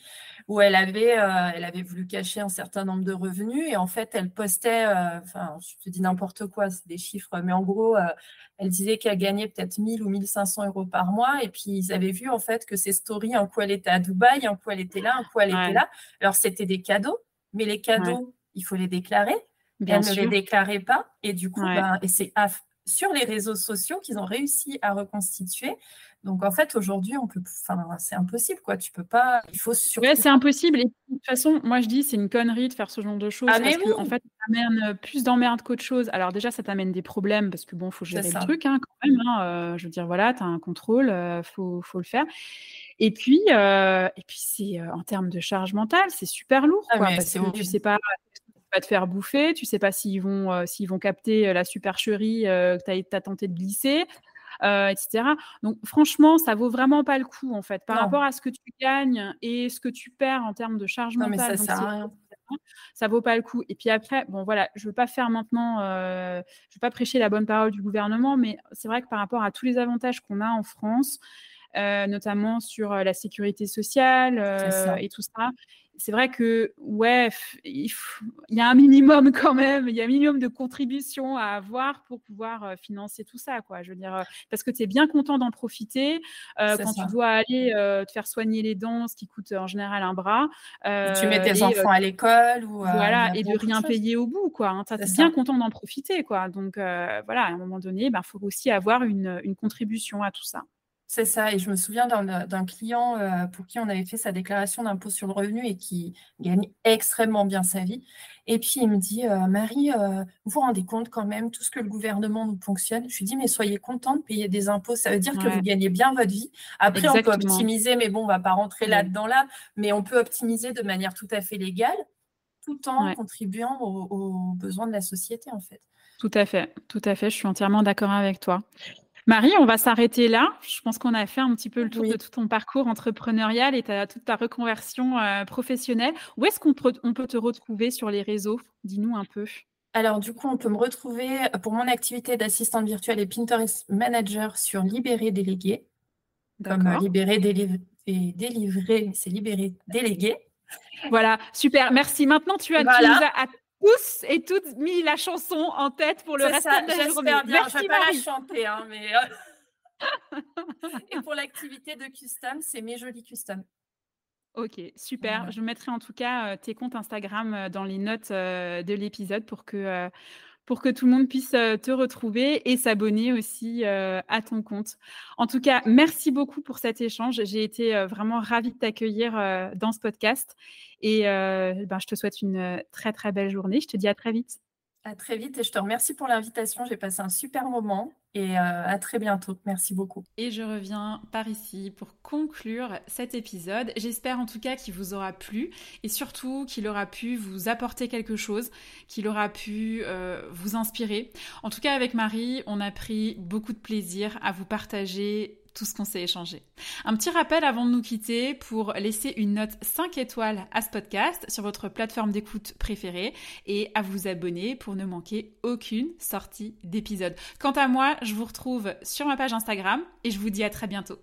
B: où elle avait, elle avait voulu cacher un certain nombre de revenus et en fait, elle postait, enfin, je te dis n'importe quoi, c'est des chiffres, mais en gros, euh, elle disait qu'elle gagnait peut-être 1000 ou 1500 euros par mois. Et puis, ils avaient vu en fait que ces stories, un coup elle était à Dubaï, un coup elle était là, un coup elle était là. Alors, c'était des cadeaux, mais les cadeaux, il faut les déclarer. Bien elle ne les déclarait pas. Et du coup, ben, et c'est sur les réseaux sociaux qu'ils ont réussi à reconstituer. Donc en fait, aujourd'hui, on peut, enfin, c'est impossible, quoi. Tu peux pas. Il faut
A: surtout. Ouais, c'est impossible. Et de toute façon, moi je dis, c'est une connerie de faire ce genre de choses ah, parce que en fait, ça amène plus d'emmerdes qu'autre chose. Alors déjà, ça t'amène des problèmes parce que bon, faut gérer le truc, hein, quand même. Hein, euh, je veux dire, voilà, tu as un contrôle, euh, faut, faut le faire. Et puis, euh, et puis c'est en termes de charge mentale, c'est super lourd, ah, quoi, parce que tu sais pas vas te faire bouffer, tu sais pas s'ils vont, s'ils vont capter la supercherie que tu as, tenté de glisser. Euh, etc. Donc franchement, ça vaut vraiment pas le coup en fait, par rapport à ce que tu gagnes et ce que tu perds en termes de charge non, mentale.
B: Mais ça rien
A: vaut pas le coup. Et puis après, bon voilà, je veux pas faire maintenant, euh, je veux pas prêcher la bonne parole du gouvernement, mais c'est vrai que par rapport à tous les avantages qu'on a en France, euh, notamment sur la sécurité sociale et tout ça, c'est vrai que, ouais, il, y a un minimum quand même, il y a un minimum de contribution à avoir pour pouvoir euh, financer tout ça, quoi. Je veux dire, euh, parce que tu es bien content d'en profiter euh, quand tu dois aller te faire soigner les dents, ce qui coûte en général un bras.
B: tu mets tes enfants à l'école ou
A: voilà, et de rien payer au bout, quoi. Hein. Tu es bien content d'en profiter, quoi. Donc voilà, à un moment donné, il ben, faut aussi avoir une contribution à tout ça.
B: C'est ça. Et je me souviens d'un client euh, pour qui on avait fait sa déclaration d'impôt sur le revenu et qui gagne extrêmement bien sa vie. Et puis il me dit euh, Marie, euh, vous vous rendez compte quand même tout ce que le gouvernement nous fonctionne Je lui dis Mais soyez content de payer des impôts. Ça veut dire que vous gagnez bien votre vie. Après, on peut optimiser, mais bon, on ne va pas rentrer là-dedans là. Mais on peut optimiser de manière tout à fait légale tout en contribuant aux besoins de la société en fait.
A: Tout à fait, tout à fait. Je suis entièrement d'accord avec toi. Marie, on va s'arrêter là. Je pense qu'on a fait un petit peu le tour de tout ton parcours entrepreneurial et toute ta reconversion euh, professionnelle. Où est-ce qu'on peut, te retrouver sur les réseaux? Dis-nous un peu.
B: Alors, du coup, on peut me retrouver pour mon activité d'assistante virtuelle et Pinterest Manager sur Libéré Délégué. Comme euh, Libéré Délivré, c'est Libéré Délégué.
A: Voilà, super. Merci. Maintenant, tu as, tous et toutes mis la chanson en tête pour le reste de la journée.
B: Bien. je vais pas la chanter, hein, mais. Euh, et pour l'activité de custom, c'est mes jolis custom.
A: Ok, super. Je mettrai en tout cas euh, tes comptes Instagram euh, dans les notes de l'épisode pour que pour que tout le monde puisse te retrouver et s'abonner aussi à ton compte. En tout cas, merci beaucoup pour cet échange. J'ai été vraiment ravie de t'accueillir dans ce podcast et ben, je te souhaite une très très belle journée. Je te dis à très vite.
B: À très vite et je te remercie pour l'invitation. J'ai passé un super moment et euh, à très bientôt. Merci beaucoup.
A: Et je reviens par ici pour conclure cet épisode. J'espère en tout cas qu'il vous aura plu et surtout qu'il aura pu vous apporter quelque chose, qu'il aura pu euh, vous inspirer. En tout cas avec Marie, on a pris beaucoup de plaisir à vous partager tout ce qu'on s'est échangé. Un petit rappel avant de nous quitter pour laisser une note 5 étoiles à ce podcast sur votre plateforme d'écoute préférée et à vous abonner pour ne manquer aucune sortie d'épisode. Quant à moi, je vous retrouve sur ma page Instagram et je vous dis à très bientôt.